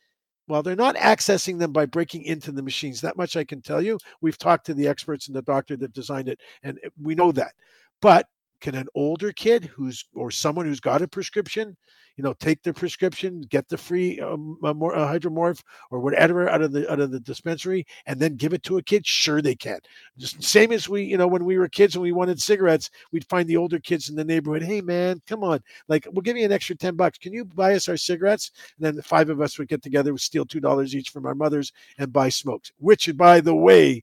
Well, they're not accessing them by breaking into the machines. That much I can tell you. We've talked to the experts and the doctor that designed it, and eh, we know that. But can an older kid who's or someone who's got a prescription you know take the prescription get the free um, uh, uh, hydromorph or whatever out of the out of the dispensary and then give it to a kid? Sure they can. Just same as we you know when we were kids and we wanted cigarettes we'd find the older kids in the neighborhood hey man come on. Like we'll give you an extra 10 bucks. Can you buy us our cigarettes? And then the five of us would get together would steal two dollars each from our mothers and buy smokes which by the way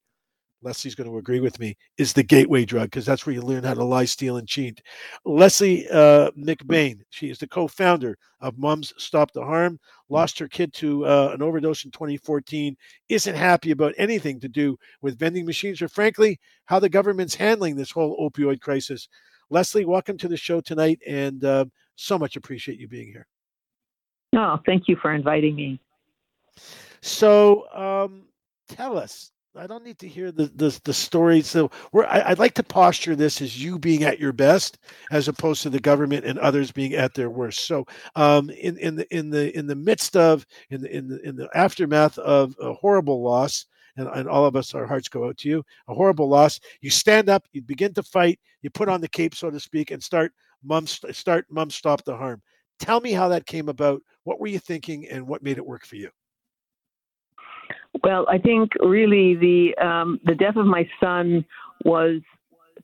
Leslie's going to agree with me, is the gateway drug because that's where you learn how to lie, steal, and cheat. Leslie uh, McBain, she is the co-founder of Moms Stop the Harm. Lost her kid to uh, an overdose in 2014. Isn't happy about anything to do with vending machines or, frankly, how the government's handling this whole opioid crisis. Leslie, welcome to the show tonight, and uh, so much appreciate you being here. Oh, thank you for inviting me. So, um, tell us I don't need to hear the the, the story. So I, would like to posture this as you being at your best, as opposed to the government and others being at their worst. So, um, in in the in the in the midst of in the in the in the aftermath of a horrible loss, and, and all of us, our hearts go out to you. A horrible loss. You stand up, you begin to fight, you put on the cape, so to speak, and start mum start mum stop the harm. Tell me how that came about. What were you thinking, and what made it work for you? Well, I think really the um, the death of my son was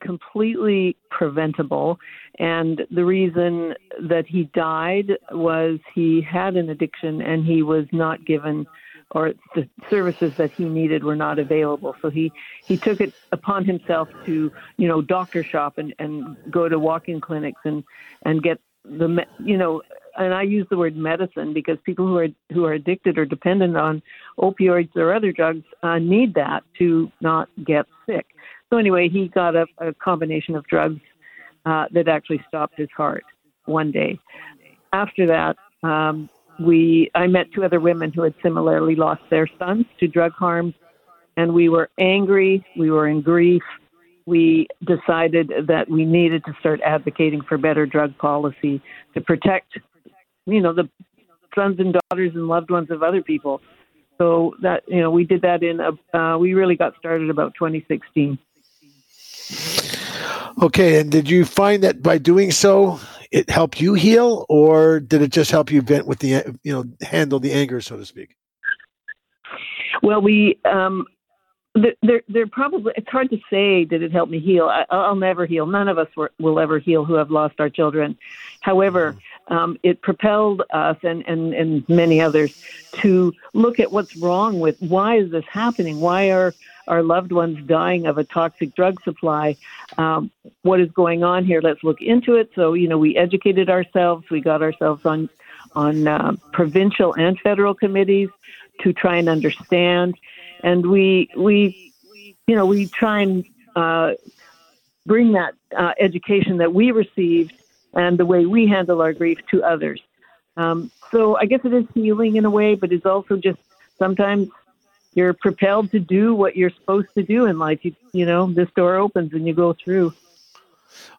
completely preventable, and the reason that he died was he had an addiction and he was not given or the services that he needed were not available. So he, he took it upon himself to, you know, doctor shop and, and go to walk-in clinics and, and get the, you know, and I use the word medicine because people who are who are addicted or dependent on opioids or other drugs uh, need that to not get sick. So anyway, he got a, a combination of drugs uh, that actually stopped his heart one day. After that, um, we I met two other women who had similarly lost their sons to drug harm, and we were angry. We were in grief we decided that we needed to start advocating for better drug policy to protect you know the sons and daughters and loved ones of other people. So that you know we did that in a uh, we really got started about 2016. Okay, and did you find that by doing so it helped you heal, or did it just help you vent with the you know handle the anger, so to speak? Well, we um, there, there probably it's hard to say did it help me heal. I, will never heal. None of us were, will ever heal who have lost our children. However, um, it propelled us and, and and many others to look at what's wrong with why is this happening? Why are our loved ones dying of a toxic drug supply? Um, what is going on here? Let's look into it. So you know, we educated ourselves. We got ourselves on on uh, provincial and federal committees to try and understand and we we you know we try and uh, bring that uh, education that we received and the way we handle our grief to others. Um, so I guess it is healing in a way, but it's also just sometimes you're propelled to do what you're supposed to do in life. You, you know, this door opens and you go through.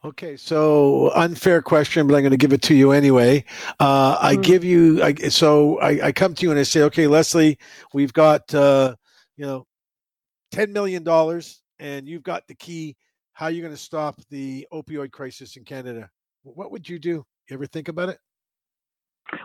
Okay, so unfair question, but I'm going to give it to you anyway. Uh, I mm. give you, I, so I, I, come to you and I say, okay, Leslie, we've got uh, you know, $10 million and you've got the key how are you're going to stop the opioid crisis in Canada, what would you do? You ever think about it?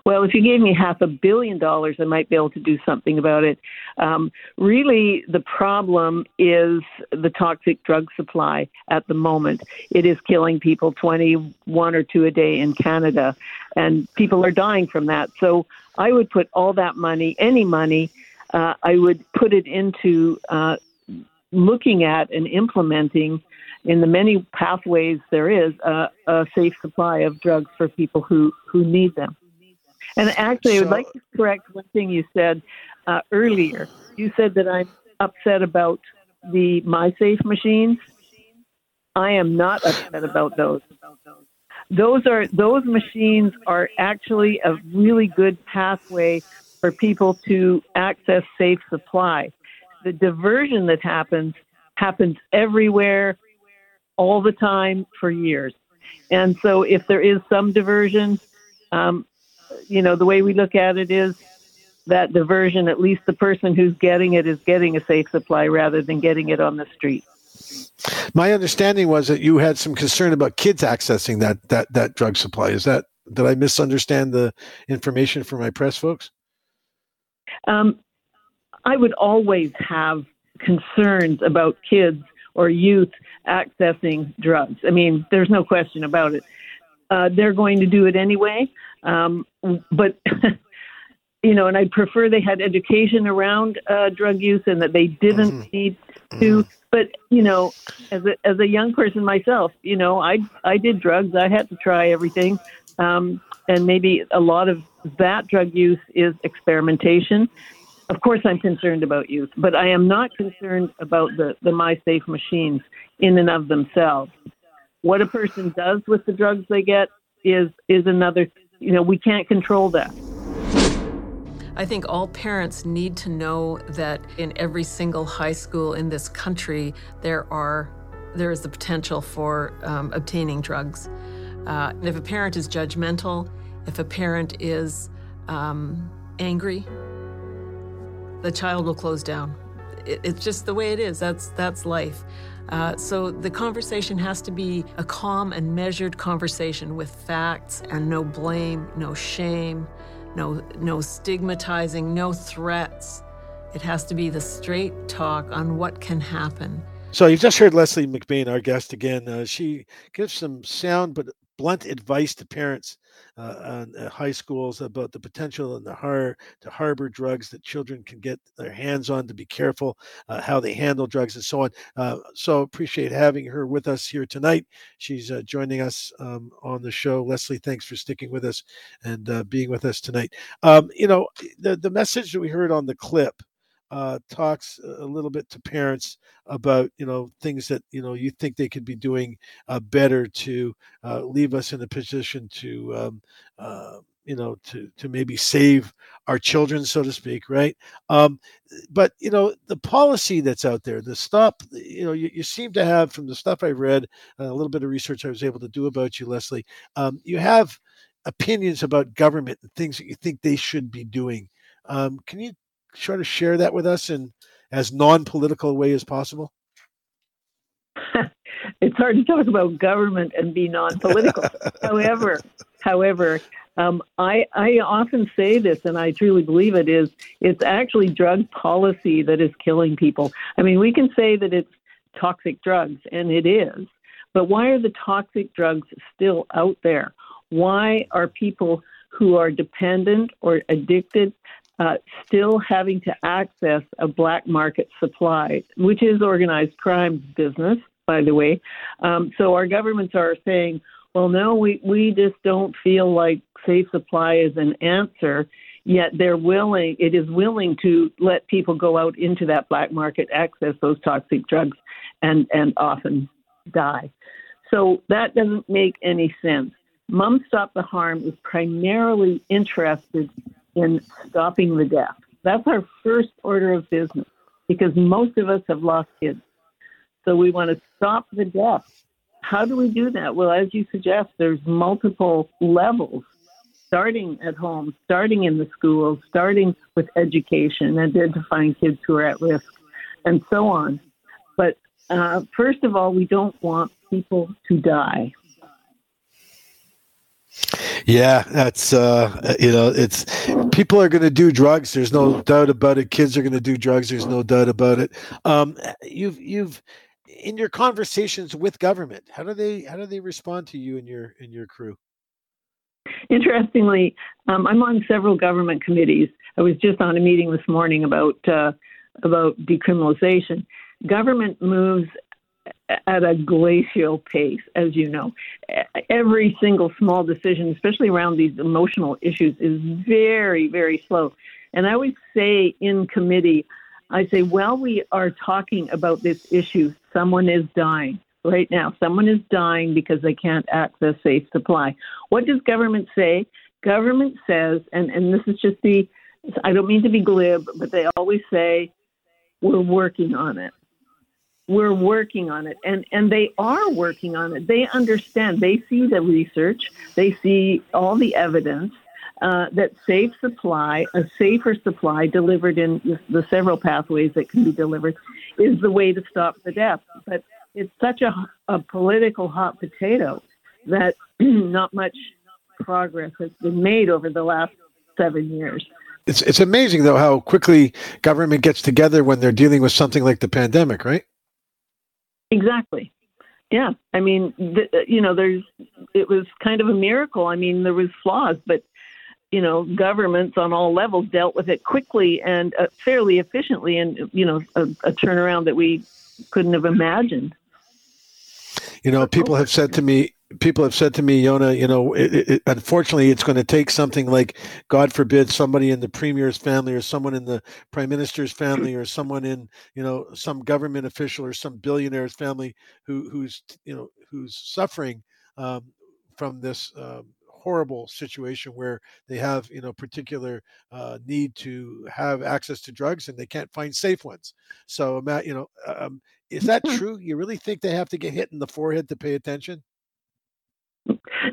well, if you gave me half a billion dollars, I might be able to do something about it. Um, really, the problem is the toxic drug supply at the moment. It is killing people 21 or 2 a day in Canada, and people are dying from that. So I would put all that money, any money, uh, I would put it into uh, looking at and implementing in the many pathways there is a, a safe supply of drugs for people who, who need them. And actually, I would like to correct one thing you said uh, earlier. You said that I'm upset about the MySafe machines. I am not upset about those. Those are those machines are actually a really good pathway for people to access safe supply. The diversion that happens happens everywhere, all the time, for years. And so, if there is some diversion, um, you know, the way we look at it is that diversion, at least the person who's getting it is getting a safe supply rather than getting it on the street. My understanding was that you had some concern about kids accessing that that that drug supply. Is that did I misunderstand the information for my press folks? Um, I would always have concerns about kids or youth accessing drugs. I mean, there's no question about it. Uh, they're going to do it anyway. Um, but you know, and I prefer they had education around uh, drug use and that they didn't mm-hmm. need to. Mm-hmm. But you know, as a as a young person myself, you know, I I did drugs. I had to try everything, um, and maybe a lot of that drug use is experimentation. Of course, I'm concerned about youth, but I am not concerned about the the MySafe machines in and of themselves. What a person does with the drugs they get is is another you know, we can't control that. I think all parents need to know that in every single high school in this country, there are there is the potential for um, obtaining drugs. Uh, if a parent is judgmental, if a parent is um, angry, the child will close down. It, it's just the way it is. That's that's life. Uh, so the conversation has to be a calm and measured conversation with facts and no blame, no shame, no no stigmatizing, no threats. It has to be the straight talk on what can happen. So you've just heard Leslie McBain, our guest again. Uh, she gives some sound but blunt advice to parents uh, uh, high schools about the potential and the har- to harbor drugs that children can get their hands on to be careful uh, how they handle drugs and so on. Uh, so appreciate having her with us here tonight. She's uh, joining us um, on the show. Leslie thanks for sticking with us and uh, being with us tonight. Um, you know the, the message that we heard on the clip uh, talks a little bit to parents about you know things that you know you think they could be doing uh, better to uh, leave us in a position to um, uh, you know to to maybe save our children so to speak right? Um, but you know the policy that's out there the stuff you know you, you seem to have from the stuff i read a little bit of research i was able to do about you leslie um, you have opinions about government and things that you think they should be doing. Um, can you try to share that with us in as non-political a way as possible? it's hard to talk about government and be non-political. however, however, um, I, I often say this, and I truly believe it is. It's actually drug policy that is killing people. I mean, we can say that it's toxic drugs, and it is. But why are the toxic drugs still out there? Why are people who are dependent or addicted uh, still having to access a black market supply, which is organized crime business, by the way. Um, so our governments are saying, well, no, we, we just don't feel like safe supply is an answer. Yet they're willing, it is willing to let people go out into that black market, access those toxic drugs, and, and often die. So that doesn't make any sense. Moms Stop the Harm is primarily interested in stopping the death. That's our first order of business because most of us have lost kids. So we want to stop the death. How do we do that? Well, as you suggest, there's multiple levels, starting at home, starting in the schools, starting with education, identifying kids who are at risk, and so on. But uh, first of all, we don't want people to die. Yeah, that's uh, you know, it's people are going to do drugs. There's no doubt about it. Kids are going to do drugs. There's no doubt about it. Um, you've you've in your conversations with government, how do they how do they respond to you and your and your crew? Interestingly, um, I'm on several government committees. I was just on a meeting this morning about uh, about decriminalization. Government moves at a glacial pace, as you know. Every single small decision, especially around these emotional issues, is very, very slow. And I always say in committee, I say, while we are talking about this issue, someone is dying right now. Someone is dying because they can't access safe supply. What does government say? Government says, and, and this is just the, I don't mean to be glib, but they always say, we're working on it we're working on it. And and they are working on it. They understand. They see the research. They see all the evidence uh, that safe supply a safer supply delivered in the several pathways that can be delivered is the way to stop the death. But it's such a, a political hot potato that not much progress has been made over the last seven years. It's it's amazing though how quickly government gets together when they're dealing with something like the pandemic right Exactly. Yeah. I mean, th- you know, there's, it was kind of a miracle. I mean, there was flaws, but, you know, governments on all levels dealt with it quickly and uh, fairly efficiently and, you know, a, a turnaround that we couldn't have imagined. You know, people have said to me, people have said to me, Yona, you know, it, it, unfortunately, it's going to take something like, God forbid, somebody in the premier's family or someone in the prime minister's family or someone in, you know, some government official or some billionaire's family who, who's, you know, who's suffering um, from this um, horrible situation where they have, you know, particular uh, need to have access to drugs and they can't find safe ones. So, Matt, you know, um, is that true? You really think they have to get hit in the forehead to pay attention?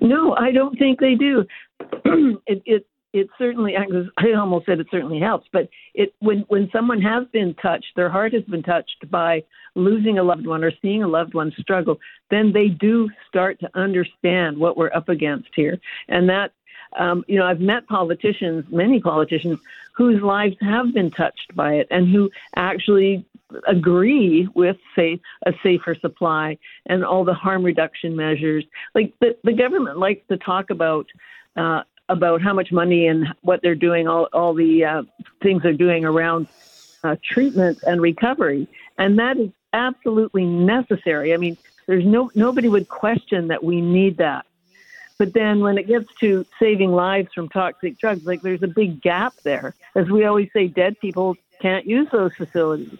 No, I don't think they do. it, it it certainly I almost said it certainly helps, but it when when someone has been touched, their heart has been touched by losing a loved one or seeing a loved one struggle, then they do start to understand what we're up against here, and that um, you know I've met politicians, many politicians whose lives have been touched by it, and who actually agree with, say, a safer supply and all the harm reduction measures. Like the, the government likes to talk about uh, about how much money and what they're doing, all all the uh, things they're doing around uh, treatment and recovery, and that is absolutely necessary. I mean, there's no nobody would question that we need that. But then when it gets to saving lives from toxic drugs, like there's a big gap there. As we always say, dead people can't use those facilities.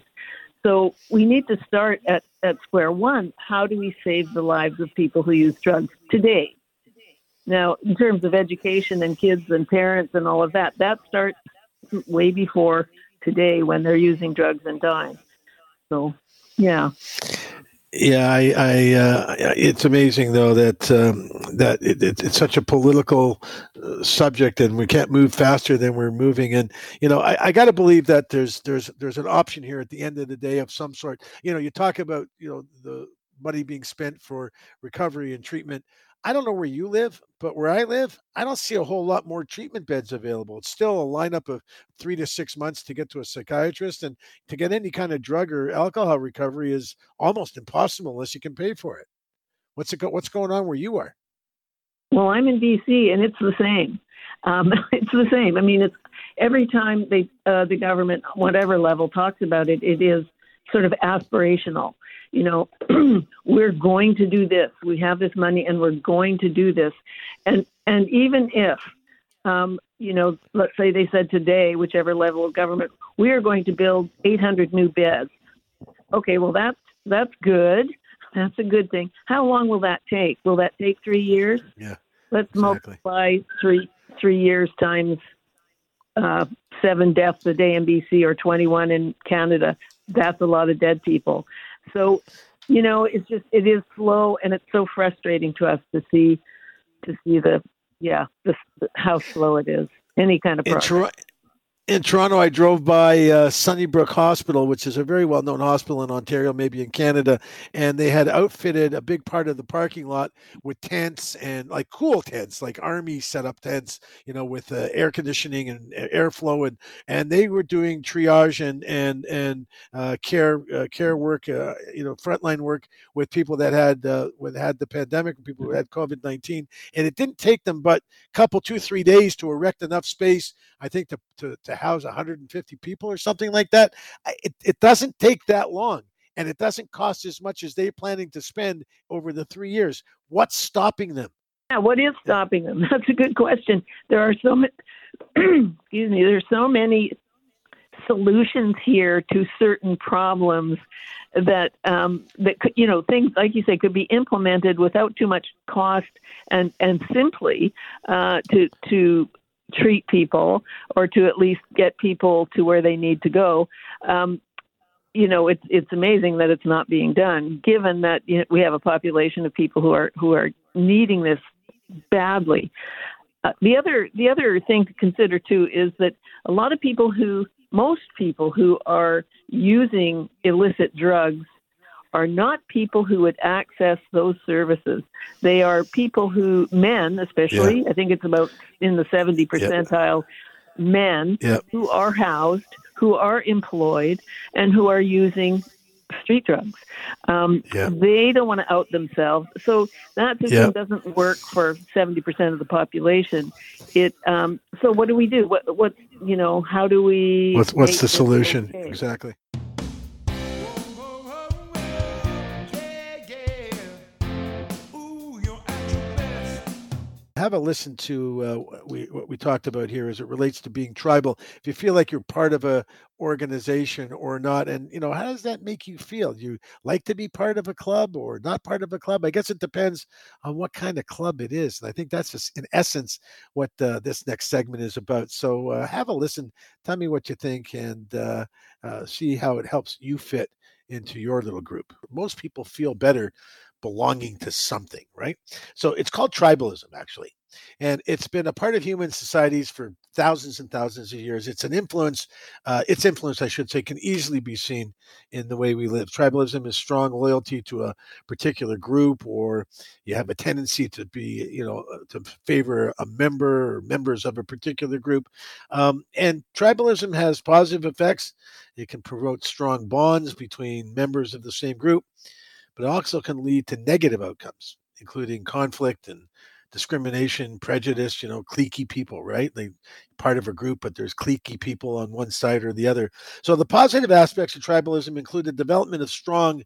So we need to start at, at square one. How do we save the lives of people who use drugs today? Now, in terms of education and kids and parents and all of that, that starts way before today when they're using drugs and dying. So, yeah. Yeah, I, I uh, it's amazing though that um, that it, it, it's such a political uh, subject, and we can't move faster than we're moving. And you know, I, I got to believe that there's there's there's an option here at the end of the day of some sort. You know, you talk about you know the money being spent for recovery and treatment. I don't know where you live, but where I live, I don't see a whole lot more treatment beds available. It's still a lineup of three to six months to get to a psychiatrist, and to get any kind of drug or alcohol recovery is almost impossible unless you can pay for it. What's it? Go, what's going on where you are? Well, I'm in B.C. and it's the same. Um, it's the same. I mean, it's every time they uh, the government, whatever level, talks about it, it is sort of aspirational you know, we're going to do this. We have this money and we're going to do this. And and even if um, you know, let's say they said today, whichever level of government, we are going to build 800 new beds. Okay, well that's that's good. That's a good thing. How long will that take? Will that take three years? Yeah. Let's exactly. multiply three three years times uh, seven deaths a day in BC or 21 in Canada. That's a lot of dead people. So, you know, it's just it is slow, and it's so frustrating to us to see to see the yeah the, how slow it is. Any kind of progress. In Toronto, I drove by uh, Sunnybrook Hospital, which is a very well known hospital in Ontario, maybe in Canada. And they had outfitted a big part of the parking lot with tents and like cool tents, like army set up tents, you know, with uh, air conditioning and airflow. And, and they were doing triage and, and, and uh, care, uh, care work, uh, you know, frontline work with people that had, uh, had the pandemic, people who had COVID 19. And it didn't take them but a couple, two, three days to erect enough space, I think, to, to, to house 150 people or something like that. It, it doesn't take that long and it doesn't cost as much as they're planning to spend over the three years. What's stopping them? Yeah, what is stopping them? That's a good question. There are so many, excuse me, there's so many solutions here to certain problems that um, that you know things like you say could be implemented without too much cost and and simply uh, to to treat people or to at least get people to where they need to go. Um, you know, it's it's amazing that it's not being done, given that you know, we have a population of people who are who are needing this badly. Uh, the other the other thing to consider too is that a lot of people who most people who are using illicit drugs are not people who would access those services. They are people who, men especially, yeah. I think it's about in the 70 percentile, yeah. men yeah. who are housed, who are employed, and who are using street drugs. Um, They don't want to out themselves. So that system doesn't work for 70% of the population. It um, So what do we do? What, what you know, how do we. What's, what's the solution? Okay? Exactly. Have a listen to uh, we, what we talked about here as it relates to being tribal. If you feel like you're part of a organization or not, and you know, how does that make you feel? Do you like to be part of a club or not part of a club? I guess it depends on what kind of club it is, and I think that's just in essence what uh, this next segment is about. So uh, have a listen, tell me what you think, and uh, uh, see how it helps you fit into your little group. Most people feel better belonging to something, right? So it's called tribalism, actually. And it's been a part of human societies for thousands and thousands of years. It's an influence, uh, its influence, I should say, can easily be seen in the way we live. Tribalism is strong loyalty to a particular group, or you have a tendency to be, you know, uh, to favor a member or members of a particular group. Um, and tribalism has positive effects. It can promote strong bonds between members of the same group but it also can lead to negative outcomes, including conflict and discrimination, prejudice, you know, cliquey people, right? They part of a group, but there's cliquey people on one side or the other. So the positive aspects of tribalism include the development of strong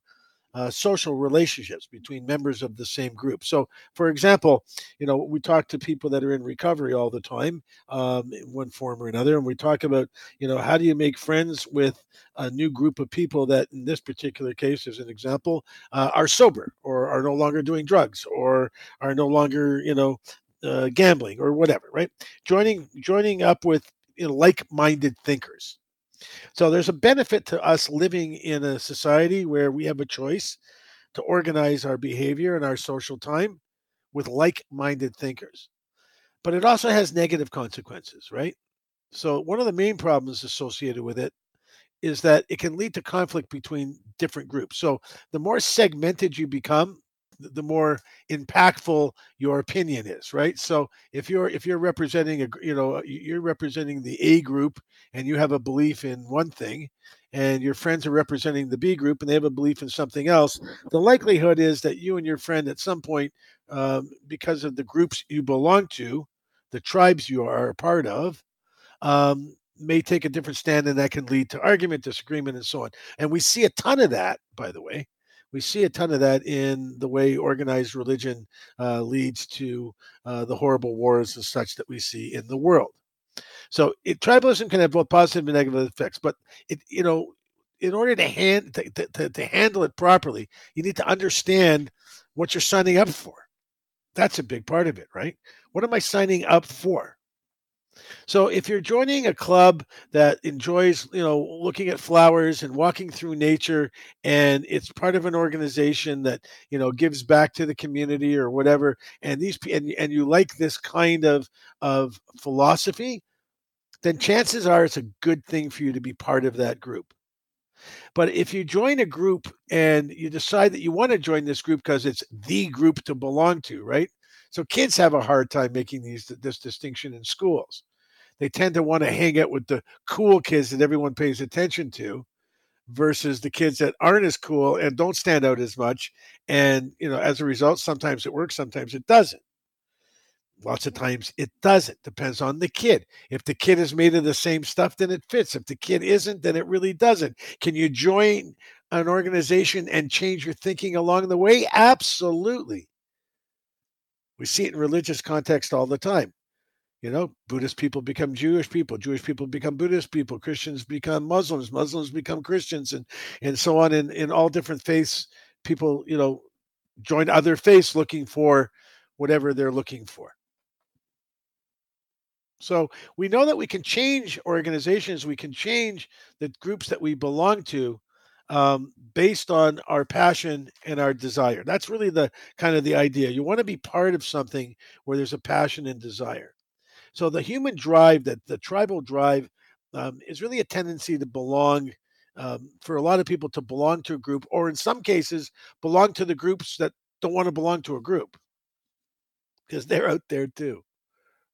uh, social relationships between members of the same group. So, for example, you know, we talk to people that are in recovery all the time, um, in one form or another, and we talk about, you know, how do you make friends with a new group of people that, in this particular case, as an example, uh, are sober or are no longer doing drugs or are no longer, you know, uh, gambling or whatever, right? Joining joining up with you know, like-minded thinkers so there's a benefit to us living in a society where we have a choice to organize our behavior and our social time with like minded thinkers. But it also has negative consequences, right? So, one of the main problems associated with it is that it can lead to conflict between different groups. So, the more segmented you become, the more impactful your opinion is right? So if you're if you're representing a you know you're representing the a group and you have a belief in one thing and your friends are representing the b group and they have a belief in something else the likelihood is that you and your friend at some point um, because of the groups you belong to the tribes you are a part of um, may take a different stand and that can lead to argument disagreement and so on. And we see a ton of that by the way we see a ton of that in the way organized religion uh, leads to uh, the horrible wars and such that we see in the world. So it, tribalism can have both positive and negative effects, but it you know in order to, hand, to, to, to handle it properly, you need to understand what you're signing up for. That's a big part of it, right? What am I signing up for? So if you're joining a club that enjoys, you know, looking at flowers and walking through nature and it's part of an organization that, you know, gives back to the community or whatever and these and, and you like this kind of of philosophy, then chances are it's a good thing for you to be part of that group. But if you join a group and you decide that you want to join this group because it's the group to belong to, right? So kids have a hard time making these this distinction in schools. They tend to want to hang out with the cool kids that everyone pays attention to versus the kids that aren't as cool and don't stand out as much and you know as a result sometimes it works sometimes it doesn't. Lots of times it doesn't depends on the kid. If the kid is made of the same stuff then it fits. If the kid isn't then it really doesn't. Can you join an organization and change your thinking along the way? Absolutely we see it in religious context all the time. You know buddhist people become jewish people jewish people become buddhist people christians become muslims muslims become christians and and so on in in all different faiths people you know join other faiths looking for whatever they're looking for. So we know that we can change organizations, we can change the groups that we belong to um, based on our passion and our desire. That's really the kind of the idea. You want to be part of something where there's a passion and desire. So the human drive, that the tribal drive, um, is really a tendency to belong. Um, for a lot of people to belong to a group, or in some cases, belong to the groups that don't want to belong to a group because they're out there too,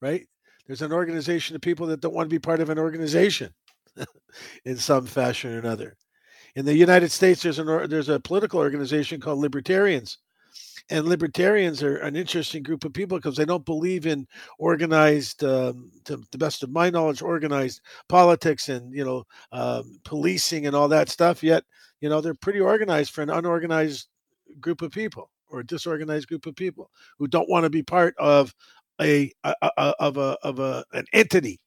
right? There's an organization of people that don't want to be part of an organization in some fashion or another. In the United States, there's an there's a political organization called Libertarians, and libertarians are an interesting group of people because they don't believe in organized, um, to the best of my knowledge, organized politics and you know um, policing and all that stuff. Yet, you know, they're pretty organized for an unorganized group of people or a disorganized group of people who don't want to be part of a, a, a of a of a an entity.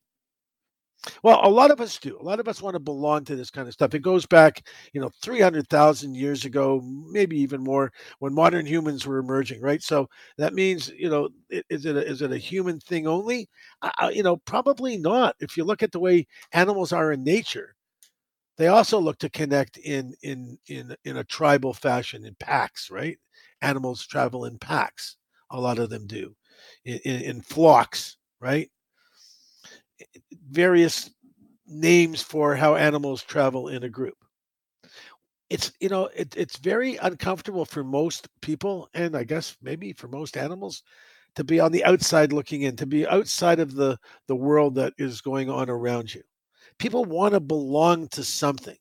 Well, a lot of us do. A lot of us want to belong to this kind of stuff. It goes back, you know, 300,000 years ago, maybe even more, when modern humans were emerging, right? So that means, you know, is it a, is it a human thing only? Uh, you know, probably not. If you look at the way animals are in nature, they also look to connect in in in in a tribal fashion in packs, right? Animals travel in packs. A lot of them do in, in flocks, right? Various names for how animals travel in a group. It's you know it, it's very uncomfortable for most people, and I guess maybe for most animals, to be on the outside looking in, to be outside of the the world that is going on around you. People want to belong to something.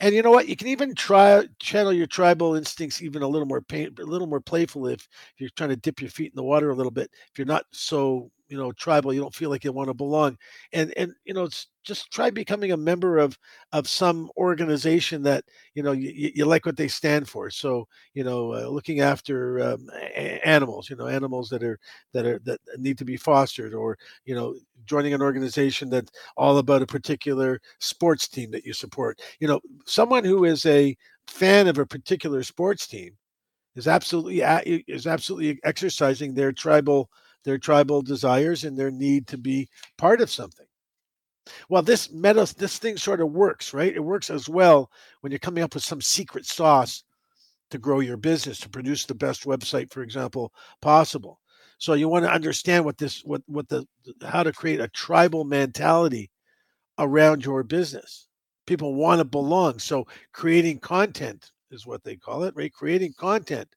And you know what? You can even try channel your tribal instincts even a little more pain, a little more playful if, if you're trying to dip your feet in the water a little bit. If you're not so you know tribal, you don't feel like you want to belong. And and you know it's just try becoming a member of of some organization that you know you, you like what they stand for so you know uh, looking after um, animals you know animals that are that are that need to be fostered or you know joining an organization that's all about a particular sports team that you support you know someone who is a fan of a particular sports team is absolutely is absolutely exercising their tribal their tribal desires and their need to be part of something well, this meta, this thing sort of works, right? It works as well when you're coming up with some secret sauce to grow your business, to produce the best website, for example, possible. So you want to understand what this, what, what the, how to create a tribal mentality around your business. People want to belong. So creating content is what they call it, right? Creating content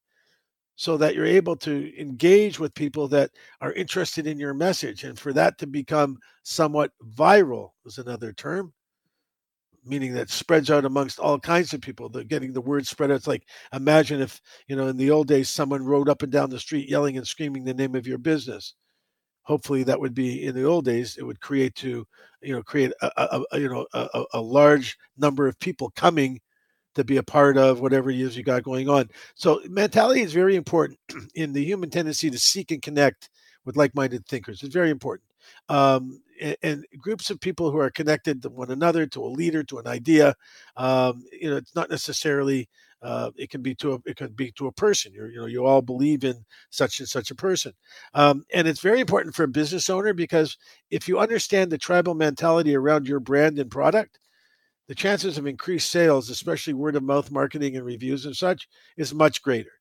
so that you're able to engage with people that are interested in your message. And for that to become somewhat viral is another term, meaning that spreads out amongst all kinds of people. They're getting the word spread out. It's like imagine if, you know, in the old days, someone rode up and down the street yelling and screaming the name of your business. Hopefully, that would be in the old days. It would create to, you know, create a, a, a you know a, a large number of people coming to be a part of whatever it is you got going on. So mentality is very important in the human tendency to seek and connect with like-minded thinkers. It's very important. Um, and, groups of people who are connected to one another, to a leader, to an idea. Um, you know, it's not necessarily. Uh, it can be to a it can be to a person. you you know you all believe in such and such a person, um, and it's very important for a business owner because if you understand the tribal mentality around your brand and product, the chances of increased sales, especially word of mouth marketing and reviews and such, is much greater.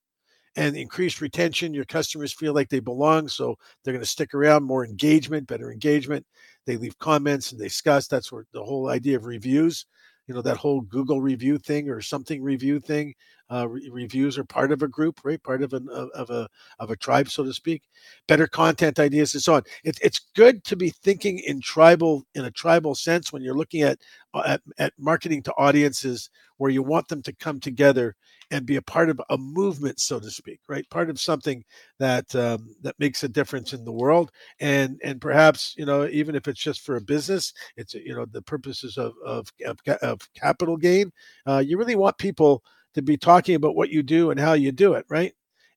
and increased retention. Your customers feel like they belong, so they're going to stick around. More engagement, better engagement. They leave comments and they discuss. That's where the whole idea of reviews you know that whole google review thing or something review thing uh, re- reviews are part of a group right part of an of a of a tribe so to speak better content ideas and so on it, it's good to be thinking in tribal in a tribal sense when you're looking at, uh, at at marketing to audiences where you want them to come together and be a part of a movement, so to speak, right? Part of something that um, that makes a difference in the world, and and perhaps you know even if it's just for a business, it's you know the purposes of of, of, of capital gain. Uh, you really want people to be talking about what you do and how you do it, right?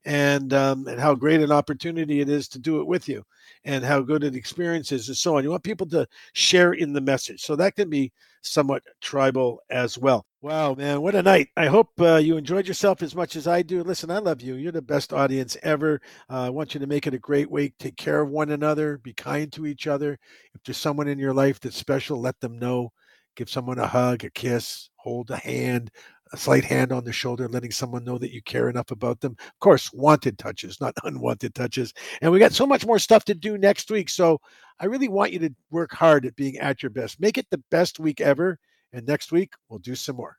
and um, and how great an opportunity it is to do it with you, and how good an experience is, and so on. You want people to share in the message, so that can be somewhat tribal as well. Wow, man, what a night! I hope uh, you enjoyed yourself as much as I do. Listen, I love you. You're the best audience ever. Uh, I want you to make it a great week. Take care of one another. Be kind to each other. If there's someone in your life that's special, let them know. Give someone a hug, a kiss, hold a hand, a slight hand on the shoulder, letting someone know that you care enough about them. Of course, wanted touches, not unwanted touches. And we got so much more stuff to do next week. So I really want you to work hard at being at your best. Make it the best week ever. And next week, we'll do some more.